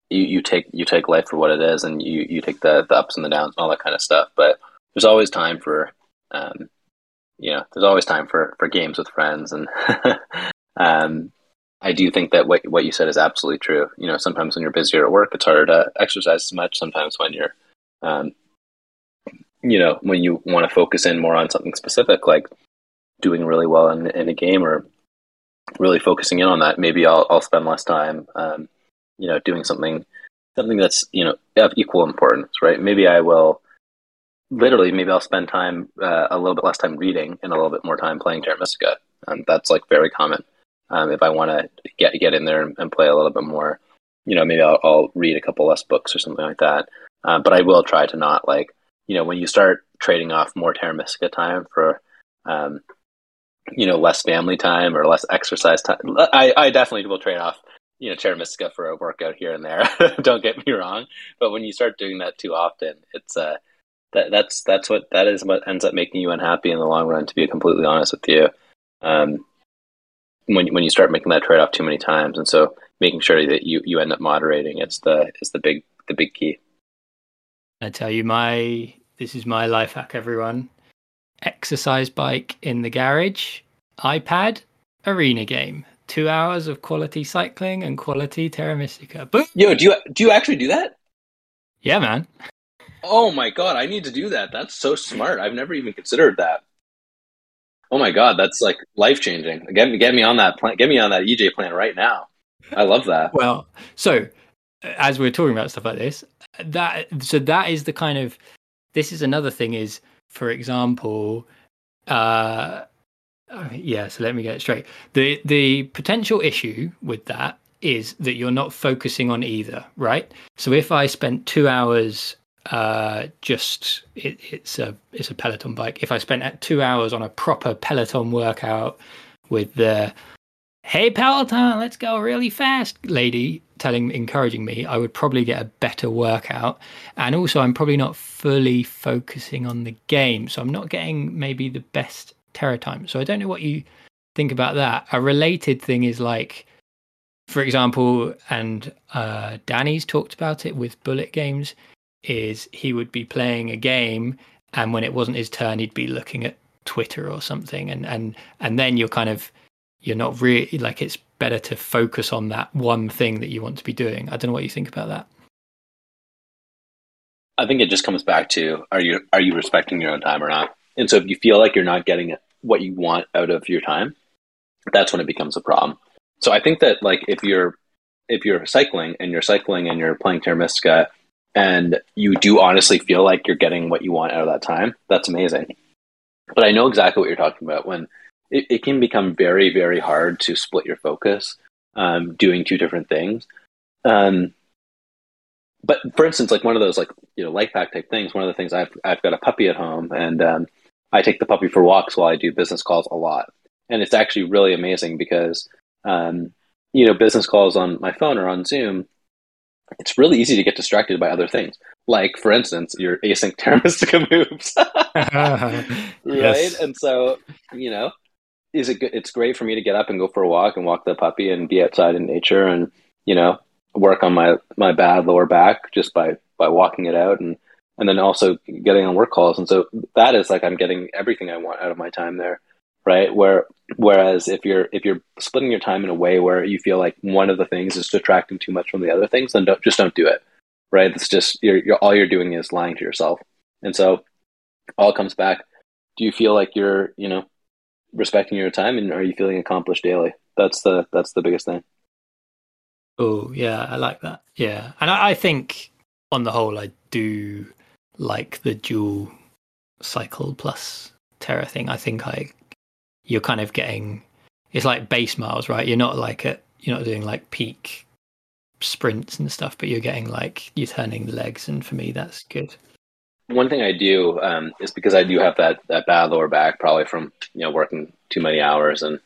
you, you take you take life for what it is, and you you take the the ups and the downs and all that kind of stuff. But there's always time for um, you know, there's always time for, for games with friends. And um, I do think that what, what you said is absolutely true. You know, sometimes when you're busier at work, it's harder to exercise as much. Sometimes when you're, um, you know, when you want to focus in more on something specific, like doing really well in, in a game or really focusing in on that, maybe I'll, I'll spend less time, um, you know, doing something, something that's, you know, of equal importance, right? Maybe I will, literally maybe I'll spend time uh, a little bit less time reading and a little bit more time playing Terra Mystica. Um, that's like very common. Um, if I want to get get in there and, and, play a little bit more, you know, maybe I'll, I'll, read a couple less books or something like that. Uh, but I will try to not like, you know, when you start trading off more Terra time for, um, you know, less family time or less exercise time. I, I definitely will trade off, you know, Terra for a workout here and there. Don't get me wrong, but when you start doing that too often, it's uh, that that's that's what that is what ends up making you unhappy in the long run. To be completely honest with you, um, when when you start making that trade off too many times, and so making sure that you you end up moderating, it's the is the big the big key. I tell you, my this is my life hack, everyone. Exercise bike in the garage, iPad, arena game. Two hours of quality cycling and quality Terra Mystica. Boom. Yo, do you do you actually do that? Yeah, man. Oh my god, I need to do that. That's so smart. I've never even considered that. Oh my god, that's like life changing. Get me, get me on that plan. Get me on that EJ plan right now. I love that. well, so as we're talking about stuff like this, that so that is the kind of this is another thing is for example, uh, yeah. So let me get it straight. the The potential issue with that is that you're not focusing on either, right? So if I spent two hours uh, just it, it's a it's a Peloton bike. If I spent two hours on a proper Peloton workout with the "Hey Peloton, let's go really fast" lady telling, encouraging me, I would probably get a better workout. And also, I'm probably not fully focusing on the game, so I'm not getting maybe the best Terra time. So I don't know what you think about that. A related thing is like for example, and uh, Danny's talked about it with bullet games is he would be playing a game and when it wasn't his turn he'd be looking at Twitter or something, and and and then you're kind of you're not really like it's better to focus on that one thing that you want to be doing. I don't know what you think about that. I think it just comes back to are you are you respecting your own time or not? And so if you feel like you're not getting what you want out of your time, that's when it becomes a problem. So I think that like if you're if you're cycling and you're cycling and you're playing Terra Mystica and you do honestly feel like you're getting what you want out of that time, that's amazing. But I know exactly what you're talking about when it, it can become very, very hard to split your focus um, doing two different things. Um, but for instance, like one of those like you know life hack type things. One of the things I've I've got a puppy at home, and um, I take the puppy for walks while I do business calls a lot, and it's actually really amazing because um, you know business calls on my phone or on Zoom, it's really easy to get distracted by other things. Like for instance, your async Mystica moves, right? Yes. And so you know, is it good? It's great for me to get up and go for a walk and walk the puppy and be outside in nature and you know work on my my bad lower back just by by walking it out and and then also getting on work calls and so that is like i'm getting everything i want out of my time there right? Where whereas if you're if you're splitting your time in a way where you feel like one of the things is detracting too much from the other things then don't just don't do it right? It's just you're, you're all you're doing is lying to yourself. And so all comes back. Do you feel like you're you know respecting your time and are you feeling accomplished daily? That's the that's the biggest thing. Oh yeah, I like that. Yeah, and I, I, think on the whole, I do like the dual cycle plus Terra thing. I think I you're kind of getting it's like base miles, right? You're not like at you're not doing like peak sprints and stuff, but you're getting like you're turning the legs, and for me, that's good. One thing I do um, is because I do have that that bad lower back, probably from you know working too many hours and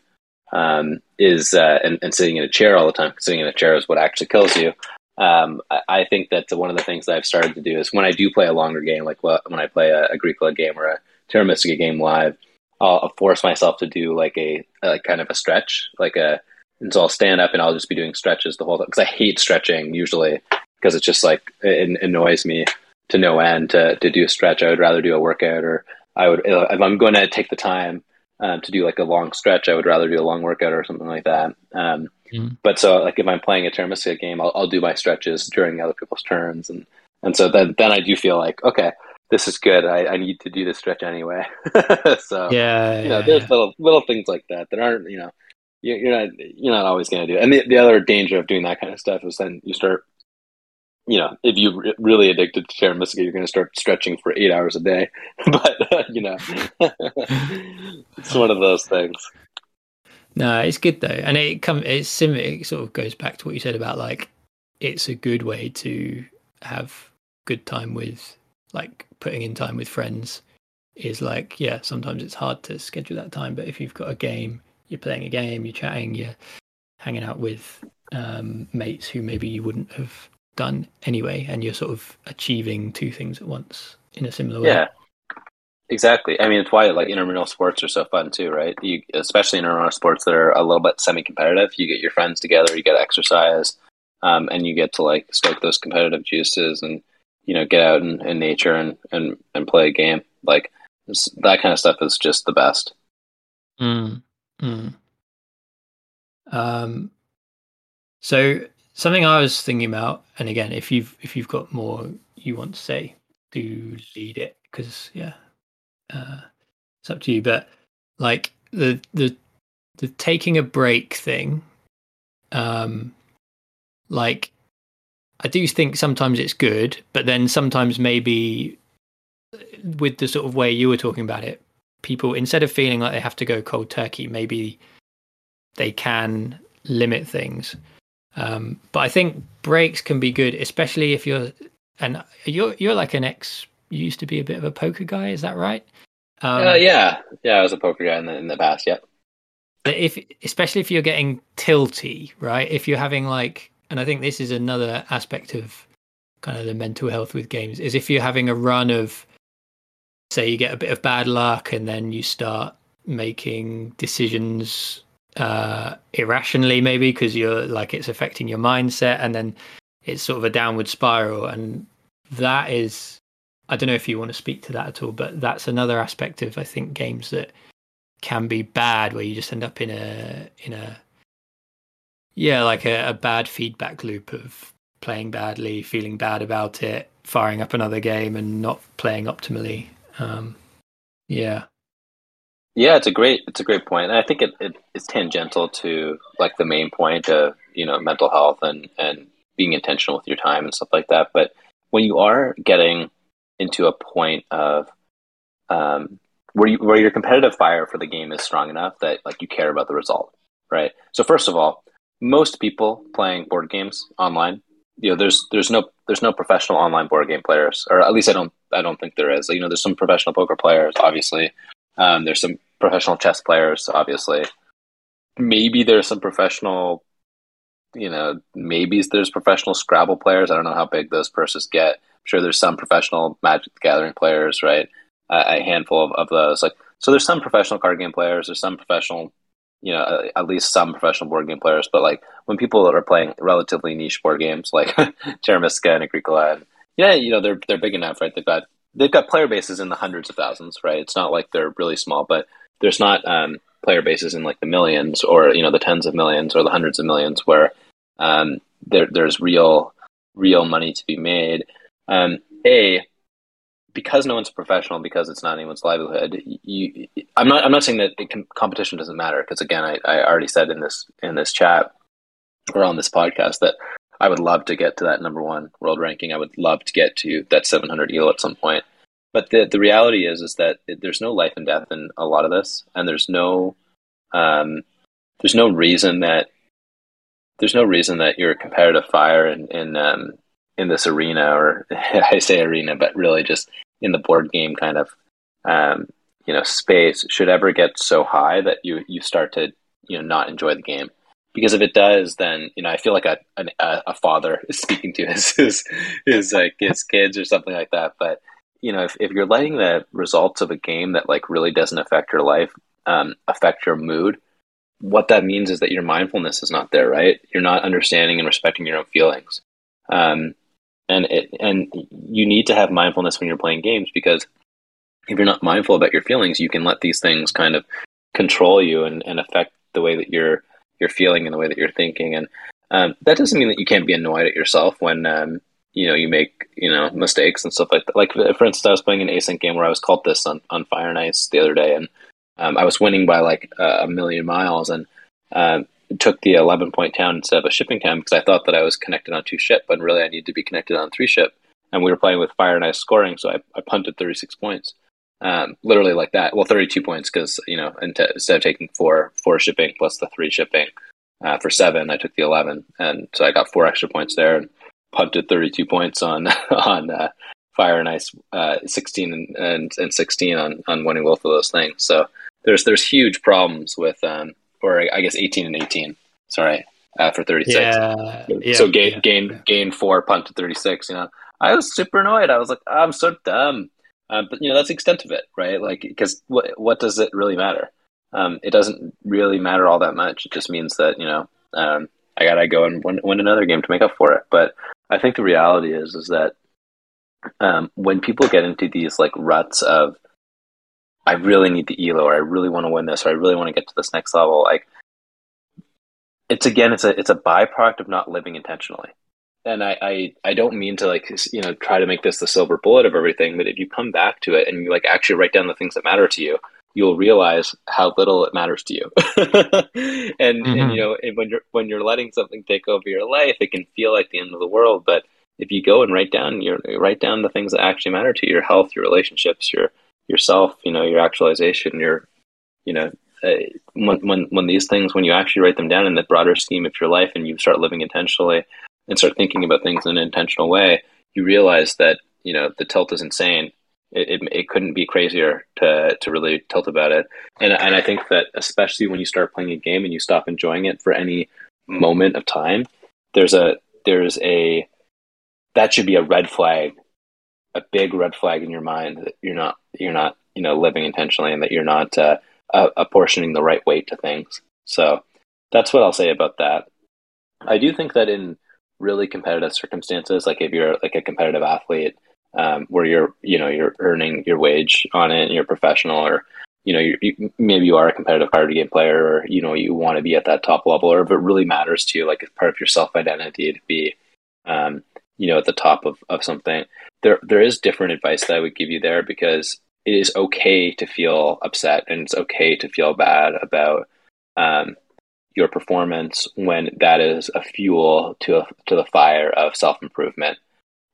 um, is uh, and, and, sitting in a chair all the time. Sitting in a chair is what actually kills you. Um, I, I, think that one of the things that I've started to do is when I do play a longer game, like when I play a, Agricola game or a Terra Mystica game live, I'll, force myself to do like a, a kind of a stretch, like a, and so I'll stand up and I'll just be doing stretches the whole time because I hate stretching usually because it's just like it, annoys me to no end to to do a stretch. I would rather do a workout or I would if I'm going to take the time um, to do like a long stretch, I would rather do a long workout or something like that. Um, mm-hmm. But so, like if I'm playing a Terra Mystica game, I'll, I'll, do my stretches during other people's turns, and and so then then I do feel like okay, this is good. I, I need to do this stretch anyway. so yeah, you know, there's yeah. little little things like that that aren't you know you're not you're not always going to do. It. And the the other danger of doing that kind of stuff is then you start you know, if you are really addicted to Terra Mystica, you're going to start stretching for eight hours a day. but uh, you know, it's one of those things. No, it's good though, and it come it's similar. It sort of goes back to what you said about like it's a good way to have good time with like putting in time with friends. Is like yeah, sometimes it's hard to schedule that time, but if you've got a game, you're playing a game, you're chatting, you're hanging out with um, mates who maybe you wouldn't have done anyway, and you're sort of achieving two things at once in a similar way. Yeah, exactly. I mean, it's why like intramural sports are so fun too, right? You, especially intramural sports that are a little bit semi-competitive. You get your friends together, you get exercise, um, and you get to like stoke those competitive juices, and you know, get out in, in nature and, and and play a game. Like that kind of stuff is just the best. Mm. Mm. Um. So Something I was thinking about, and again, if you've if you've got more you want to say, do lead it because yeah, uh, it's up to you. But like the the the taking a break thing, um, like I do think sometimes it's good, but then sometimes maybe with the sort of way you were talking about it, people instead of feeling like they have to go cold turkey, maybe they can limit things. Um, but I think breaks can be good, especially if you're and you're you're like an ex. You used to be a bit of a poker guy, is that right? Um, uh, yeah, yeah, I was a poker guy in the in the past. Yep. If especially if you're getting tilty, right? If you're having like, and I think this is another aspect of kind of the mental health with games is if you're having a run of, say, you get a bit of bad luck and then you start making decisions uh, irrationally, maybe because you're like it's affecting your mindset, and then it's sort of a downward spiral, and that is I don't know if you want to speak to that at all, but that's another aspect of I think games that can be bad, where you just end up in a in a yeah, like a, a bad feedback loop of playing badly, feeling bad about it, firing up another game, and not playing optimally. Um, yeah. Yeah, it's a great it's a great point. And I think it, it is tangential to like the main point of, you know, mental health and, and being intentional with your time and stuff like that. But when you are getting into a point of um, where you where your competitive fire for the game is strong enough that like you care about the result, right? So first of all, most people playing board games online, you know, there's there's no there's no professional online board game players, or at least I don't I don't think there is. You know, there's some professional poker players, obviously. Um, there's some professional chess players, obviously. Maybe there's some professional, you know, maybe there's professional Scrabble players. I don't know how big those purses get. I'm sure there's some professional Magic the Gathering players, right? Uh, a handful of, of those. Like, so there's some professional card game players. There's some professional, you know, at least some professional board game players. But like when people are playing relatively niche board games like Terra and Agricola, and yeah, you know, they're they're big enough, right? They've got they've got player bases in the hundreds of thousands, right? It's not like they're really small, but there's not um, player bases in like the millions or you know the tens of millions or the hundreds of millions where um, there, there's real real money to be made. Um, a because no one's a professional because it's not anyone's livelihood. You, I'm not I'm not saying that can, competition doesn't matter because again I, I already said in this in this chat or on this podcast that I would love to get to that number one world ranking. I would love to get to that 700 elo at some point. But the the reality is is that there's no life and death in a lot of this, and there's no um, there's no reason that there's no reason that your competitive fire in in um, in this arena, or I say arena, but really just in the board game kind of um, you know space should ever get so high that you you start to you know not enjoy the game because if it does then you know i feel like a a, father is speaking to his his his like his kids or something like that but you know, if, if you're letting the results of a game that like really doesn't affect your life um, affect your mood, what that means is that your mindfulness is not there, right? You're not understanding and respecting your own feelings. Um, and it, and you need to have mindfulness when you're playing games because if you're not mindful about your feelings, you can let these things kind of control you and, and affect the way that you're you're feeling and the way that you're thinking. And um, that doesn't mean that you can't be annoyed at yourself when um, you know you make you know mistakes and stuff like that. Like for instance, I was playing an async game where I was called this on on Fire and Ice the other day, and um, I was winning by like a million miles, and uh, took the eleven point town instead of a shipping town because I thought that I was connected on two ship, but really I needed to be connected on three ship. And we were playing with Fire and Ice scoring, so I, I punted thirty six points. Um, literally like that. Well, 32 points because you know instead of taking four four shipping plus the three shipping uh, for seven, I took the 11, and so I got four extra points there. And punted 32 points on on uh, Fire and Ice, uh, 16 and, and, and 16 on on winning both of those things. So there's there's huge problems with um or I guess 18 and 18. Sorry, uh, for 36. Yeah, yeah so gain yeah, gain gain four, punt to 36. You know, I was super annoyed. I was like, I'm so dumb. Um, but you know, that's the extent of it, right? Like, because what what does it really matter? Um, it doesn't really matter all that much. It just means that you know um, I gotta go and win, win another game to make up for it. But I think the reality is is that um, when people get into these like ruts of I really need the elo, or I really want to win this, or I really want to get to this next level, like it's again, it's a it's a byproduct of not living intentionally. And I, I I don't mean to like you know try to make this the silver bullet of everything, but if you come back to it and you like actually write down the things that matter to you, you'll realize how little it matters to you. and, mm-hmm. and, you know, and when you're when you're letting something take over your life, it can feel like the end of the world. But if you go and write down your write down the things that actually matter to you, your health, your relationships, your yourself, you know, your actualization, your you know, uh, when when when these things when you actually write them down in the broader scheme of your life and you start living intentionally and start thinking about things in an intentional way, you realize that you know the tilt is insane it, it, it, couldn't be crazier to to really tilt about it. And and I think that especially when you start playing a game and you stop enjoying it for any moment of time, there's a there's a that should be a red flag, a big red flag in your mind that you're not you're not you know living intentionally and that you're not uh, apportioning the right weight to things. So that's what I'll say about that. I do think that in really competitive circumstances, like if you're like a competitive athlete um, where you're you know you're earning your wage on it and you're professional or you know you, maybe you are a competitive card game player or you know you want to be at that top level or if it really matters to you like it's part of your self identity to be um, you know at the top of, of something there there is different advice that I would give you there because it is okay to feel upset and it's okay to feel bad about um, your performance when that is a fuel to a, to the fire of self improvement.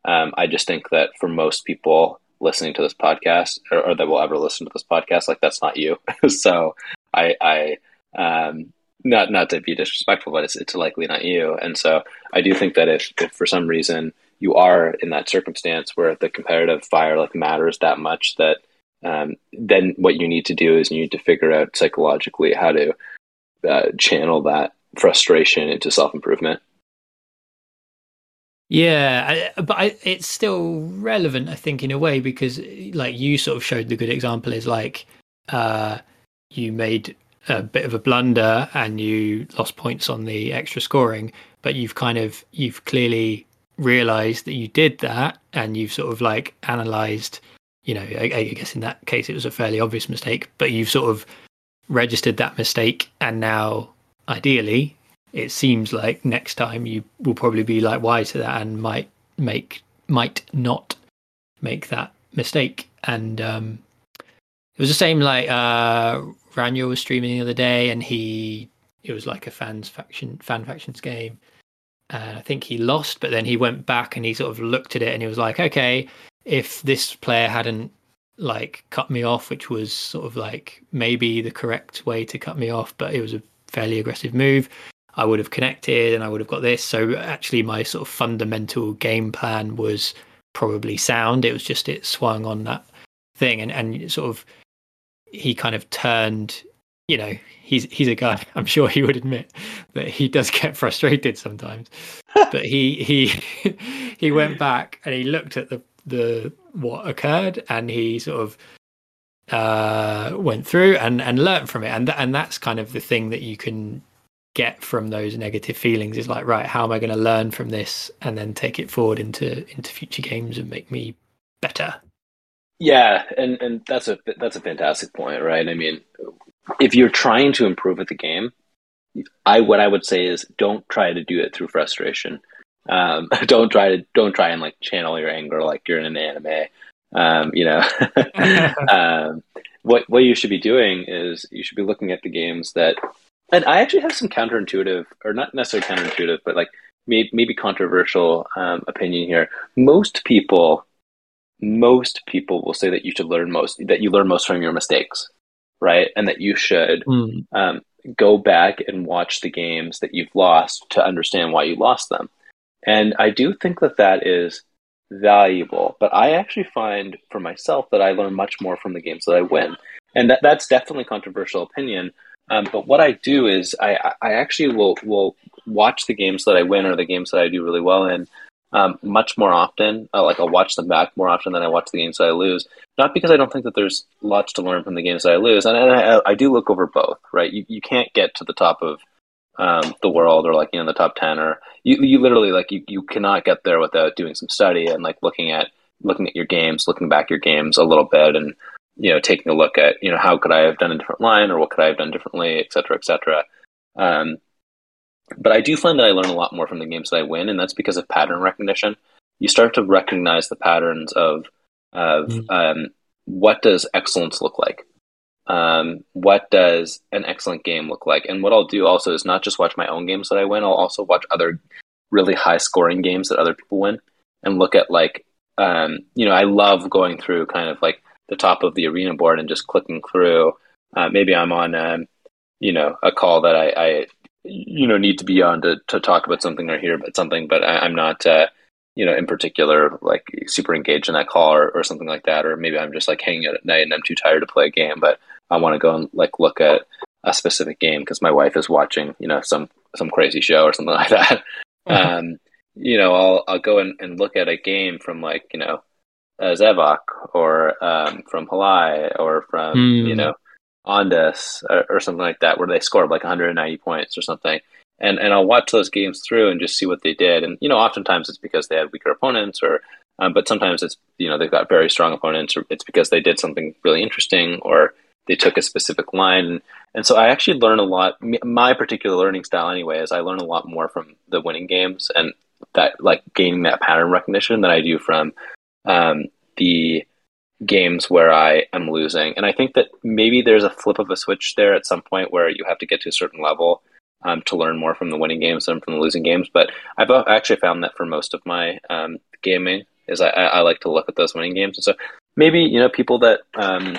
Um, I just think that for most people listening to this podcast, or, or, that will ever listen to this podcast, like that's not you. so I, I um, not not to be disrespectful, but it's it's likely not you. And so I do think that if, if for some reason you are in that circumstance where the competitive fire like matters that much that um, then what you need to do is you need to figure out psychologically how to uh, channel that frustration into self improvement. Yeah, I, but I, it's still relevant, I think, in a way because, like you sort of showed, the good example is like uh, you made a bit of a blunder and you lost points on the extra scoring, but you've kind of you've clearly realized that you did that, and you've sort of like analyzed. You know, I, I guess in that case it was a fairly obvious mistake, but you've sort of registered that mistake and now ideally it seems like next time you will probably be like wise to that and might make might not make that mistake and um it was the same like uh was streaming the other day and he it was like a fans faction fan factions game and I think he lost but then he went back and he sort of looked at it and he was like okay if this player hadn't like cut me off, which was sort of like maybe the correct way to cut me off, but it was a fairly aggressive move. I would have connected and I would have got this. So actually, my sort of fundamental game plan was probably sound. It was just it swung on that thing, and and sort of he kind of turned. You know, he's he's a guy. I'm sure he would admit that he does get frustrated sometimes. but he he he went back and he looked at the the what occurred and he sort of uh, went through and and learned from it and th- and that's kind of the thing that you can get from those negative feelings is like right how am i going to learn from this and then take it forward into into future games and make me better yeah and and that's a that's a fantastic point right i mean if you're trying to improve at the game i what i would say is don't try to do it through frustration um, don't try to don't try and like channel your anger like you're in an anime. Um, you know, um, what what you should be doing is you should be looking at the games that, and I actually have some counterintuitive, or not necessarily counterintuitive, but like maybe, maybe controversial um, opinion here. Most people, most people will say that you should learn most, that you learn most from your mistakes, right? And that you should mm. um, go back and watch the games that you've lost to understand why you lost them. And I do think that that is valuable. But I actually find for myself that I learn much more from the games that I win. And that, that's definitely controversial opinion. Um, but what I do is I, I actually will, will watch the games that I win or the games that I do really well in um, much more often. Uh, like I'll watch them back more often than I watch the games that I lose. Not because I don't think that there's lots to learn from the games that I lose. And, and I, I do look over both, right? You, you can't get to the top of um, the world or like you know the top 10 or you, you literally like you, you cannot get there without doing some study and like looking at looking at your games looking back your games a little bit and you know taking a look at you know how could i have done a different line or what could i have done differently et cetera et cetera um, but i do find that i learn a lot more from the games that i win and that's because of pattern recognition you start to recognize the patterns of of mm-hmm. um, what does excellence look like um, what does an excellent game look like? And what I'll do also is not just watch my own games that I win, I'll also watch other really high scoring games that other people win and look at like, um, you know, I love going through kind of like the top of the arena board and just clicking through. Uh, maybe I'm on, um, you know, a call that I, I, you know, need to be on to, to talk about something or hear about something, but I, am not, uh, you know, in particular, like super engaged in that call or, or something like that. Or maybe I'm just like hanging out at night and I'm too tired to play a game, but I want to go and like look at a specific game because my wife is watching, you know, some some crazy show or something like that. um, you know, I'll I'll go and, and look at a game from like you know, uh, Zevok or um, from Halai or from mm. you know, Ondas or, or, something like that, where they scored like 190 points or something. And and I'll watch those games through and just see what they did. And you know, oftentimes it's because they had weaker opponents or Um, but sometimes it's you know they've got very strong opponents, or it's because they did something really interesting, or they took a specific line. And so I actually learn a lot. My particular learning style, anyway, is I learn a lot more from the winning games and that like gaining that pattern recognition than I do from um, the games where I am losing. And I think that maybe there's a flip of a switch there at some point where you have to get to a certain level um, to learn more from the winning games than from the losing games. But I've actually found that for most of my um, gaming is I, I, like to look at those winning games. And so maybe you know people that um,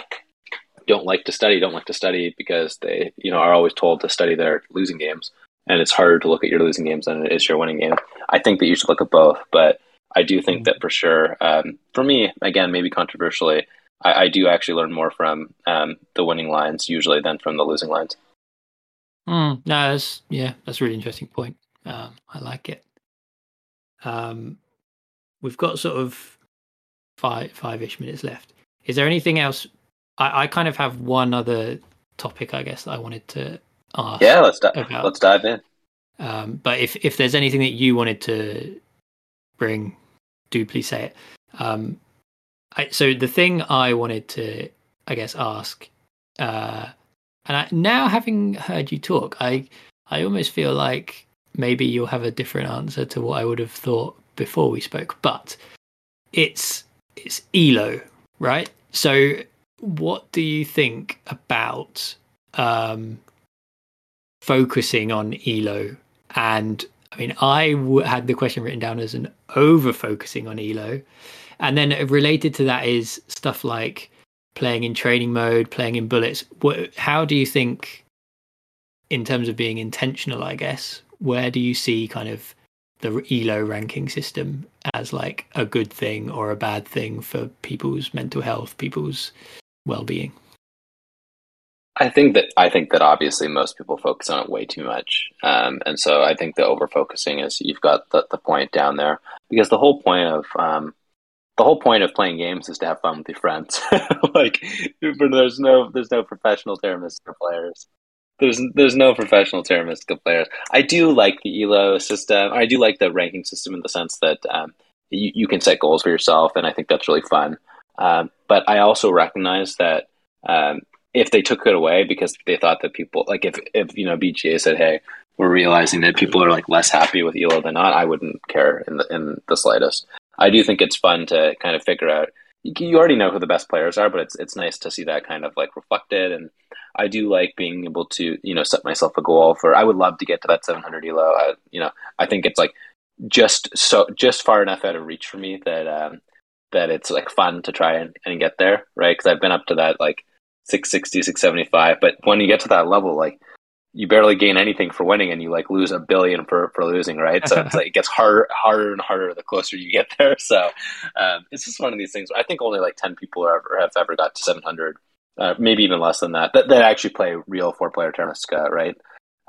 don't like to study don't like to study because they you know are always told to study their losing games, and it's harder to look at your losing games than it is your winning game. I think that you should look at both, but I do think mm-hmm. that for sure, um, for me, again, maybe controversially, I, I do actually learn more from um, the winning lines usually than from the losing lines. Mm, no, that's yeah, that's a really interesting point. Um, I like it. Um, we've got sort of five five ish minutes left. Is there anything else? I, I kind of have one other topic, I guess, that I wanted to ask. Yeah, let's di- about. let's dive in. Um, but if if there's anything that you wanted to bring do please say it. Um, I, so the thing I wanted to, I guess, ask, uh, and I, now having heard you talk, I I almost feel like maybe you'll have a different answer to what I would have thought before we spoke. But it's it's Elo, right? So what do you think about um, focusing on Elo and I mean, I w- had the question written down as an over focusing on Elo. And then related to that is stuff like playing in training mode, playing in bullets. What, how do you think, in terms of being intentional, I guess, where do you see kind of the Elo ranking system as like a good thing or a bad thing for people's mental health, people's well being? I think that I think that obviously most people focus on it way too much, um, and so I think the over focusing is you've got the, the point down there because the whole point of um, the whole point of playing games is to have fun with your friends. like there's no there's no professional for players. There's there's no professional for players. I do like the Elo system. I do like the ranking system in the sense that um, you you can set goals for yourself, and I think that's really fun. Um, but I also recognize that um, if they took it away because they thought that people like if if you know BGA said, "Hey, we're realizing that people are like less happy with Elo than not," I wouldn't care in the in the slightest. I do think it's fun to kind of figure out. You already know who the best players are, but it's it's nice to see that kind of like reflected. And I do like being able to you know set myself a goal for. I would love to get to that 700 Elo. I, you know, I think it's like just so just far enough out of reach for me that um, that it's like fun to try and, and get there, right? Because I've been up to that like 660, 675. But when you get to that level, like you barely gain anything for winning and you like lose a billion for, for losing, right? So it's like it gets harder, harder and harder the closer you get there. So um, it's just one of these things. I think only like 10 people ever, have ever got to 700, uh, maybe even less than that, that, that actually play real four player Terra Mystica, right?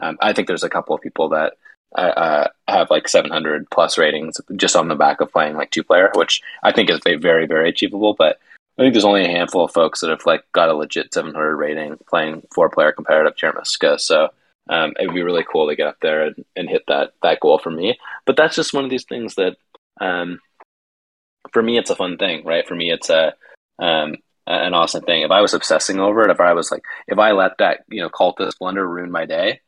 Um, I think there's a couple of people that uh, uh have like 700 plus ratings just on the back of playing like two player, which I think is very, very achievable. But I think there's only a handful of folks that have like got a legit 700 rating playing four player competitive Terra Mystica. So um, it'd be really cool to get up there and, and, hit that that goal for me. But that's just one of these things that um, for me it's a fun thing, right? For me it's a um, an awesome thing. If I was obsessing over it, if I was like, if I let that you know cultist blunder ruin my day,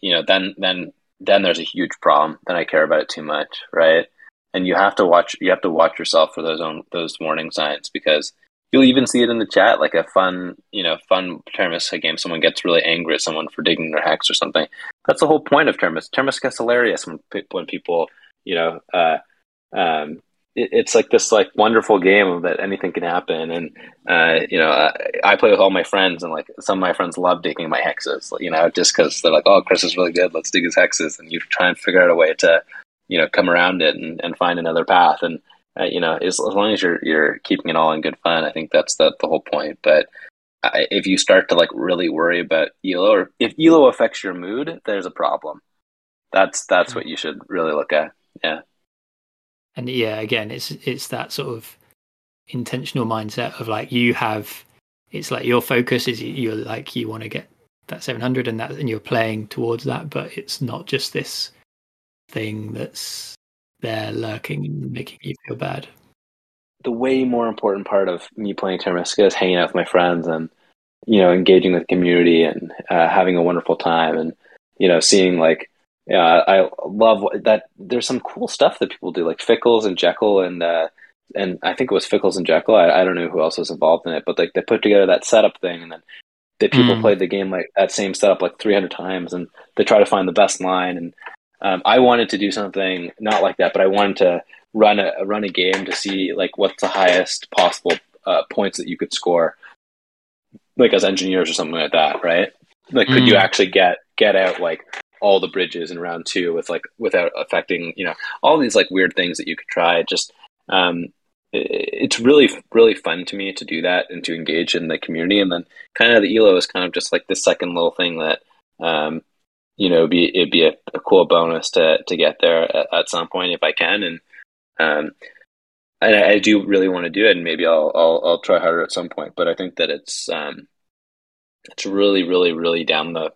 you know, then then then there's a huge problem. Then I care about it too much, right? And you have to watch you have to watch yourself for those own those warning signs because you'll even see it in the chat like a fun you know fun Terra Mystica game someone gets really angry at someone for digging their hex or something. That's the whole point of Termis Termis gets hilarious when when people you know uh, um, it, it's like this like wonderful game that anything can happen. And uh, you know I, I, play with all my friends and like some of my friends love digging my hexes you know just because they're like oh Chris is really good. Let's dig his hexes. And you try and figure out a way to you know come around it and, and find another path. And uh, you know as, as long as you're you're keeping it all in good fun i think that's the, the whole point. But I, if you start to like really worry about elo or if elo affects your mood there's a problem. That's that's what you should really look at. Yeah. And yeah again it's it's that sort of intentional mindset of like you have it's like your focus is you're like you want to get that 700 and that and you're playing towards that but it's not just this thing that's there lurking and making you feel bad. the way more important part of me playing Terra is hanging out with my friends and you know engaging with the community and uh, having a wonderful time and you know seeing like yeah I love that there's some cool stuff that people do like Fickles and Jekyll and uh, and I think it was Fickles and Jekyll I, I don't know who else was involved in it but like they put together that setup thing and then that people mm. played the game like that same setup like 300 times and they try to find the best line and um, I wanted to do something not like that but I wanted to run a run a game to see like what's the highest possible uh, points that you could score, like as engineers or something like that, right? Like, could mm. you actually get get out like all the bridges in round two with like without affecting you know all these like weird things that you could try? Just um, it, it's really really fun to me to do that and to engage in the community, and then kind of the elo is kind of just like the second little thing that um, you know be it'd be a, a, cool bonus to to get there at, at some point if I can and um, and I, I, do really want to do it, and maybe I'll, I'll I'll try harder at some point. But I think that it's um, it's really, really, really down the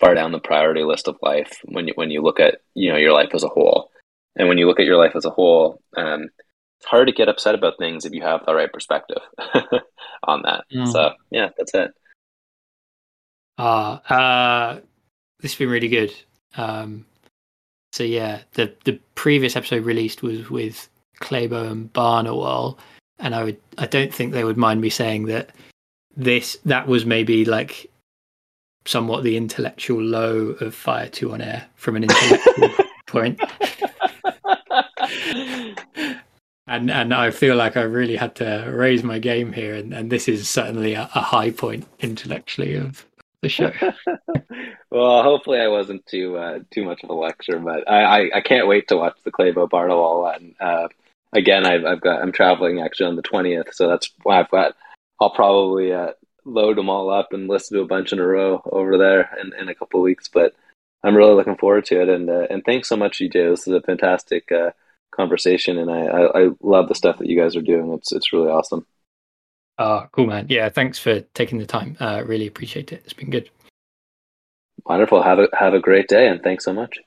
far down the priority list of life when you when you look at you know your life as a whole. And when you look at your life as a whole, um, it's hard to get upset about things if you have the right perspective on that. Mm. So yeah, that's it. Uh, uh, this has been really good. Um, so yeah, the the previous episode released was with Claybo and Barnawal, and I would I don't think they would mind me saying that this that was maybe like somewhat the intellectual low of Fire Two on Air from an intellectual point. and and I feel like I really had to raise my game here, and, and this is certainly a, a high point intellectually of the show. well, hopefully I wasn't too uh, too much of a lecture, but I, I, I can't wait to watch the Claybo Barnawal one. Uh, again, I've, I've got I'm traveling actually on the twentieth, so that's why I've got. I'll probably uh, load them all up and listen to a bunch in a row over there in, in a couple of weeks. But I'm really looking forward to it, and uh, and thanks so much, EJ. This is a fantastic uh, conversation, and I, I, I love the stuff that you guys are doing. It's it's really awesome. Oh, cool, man. Yeah, thanks for taking the time. Uh, really appreciate it. It's been good. Wonderful. Have a have a great day, and thanks so much.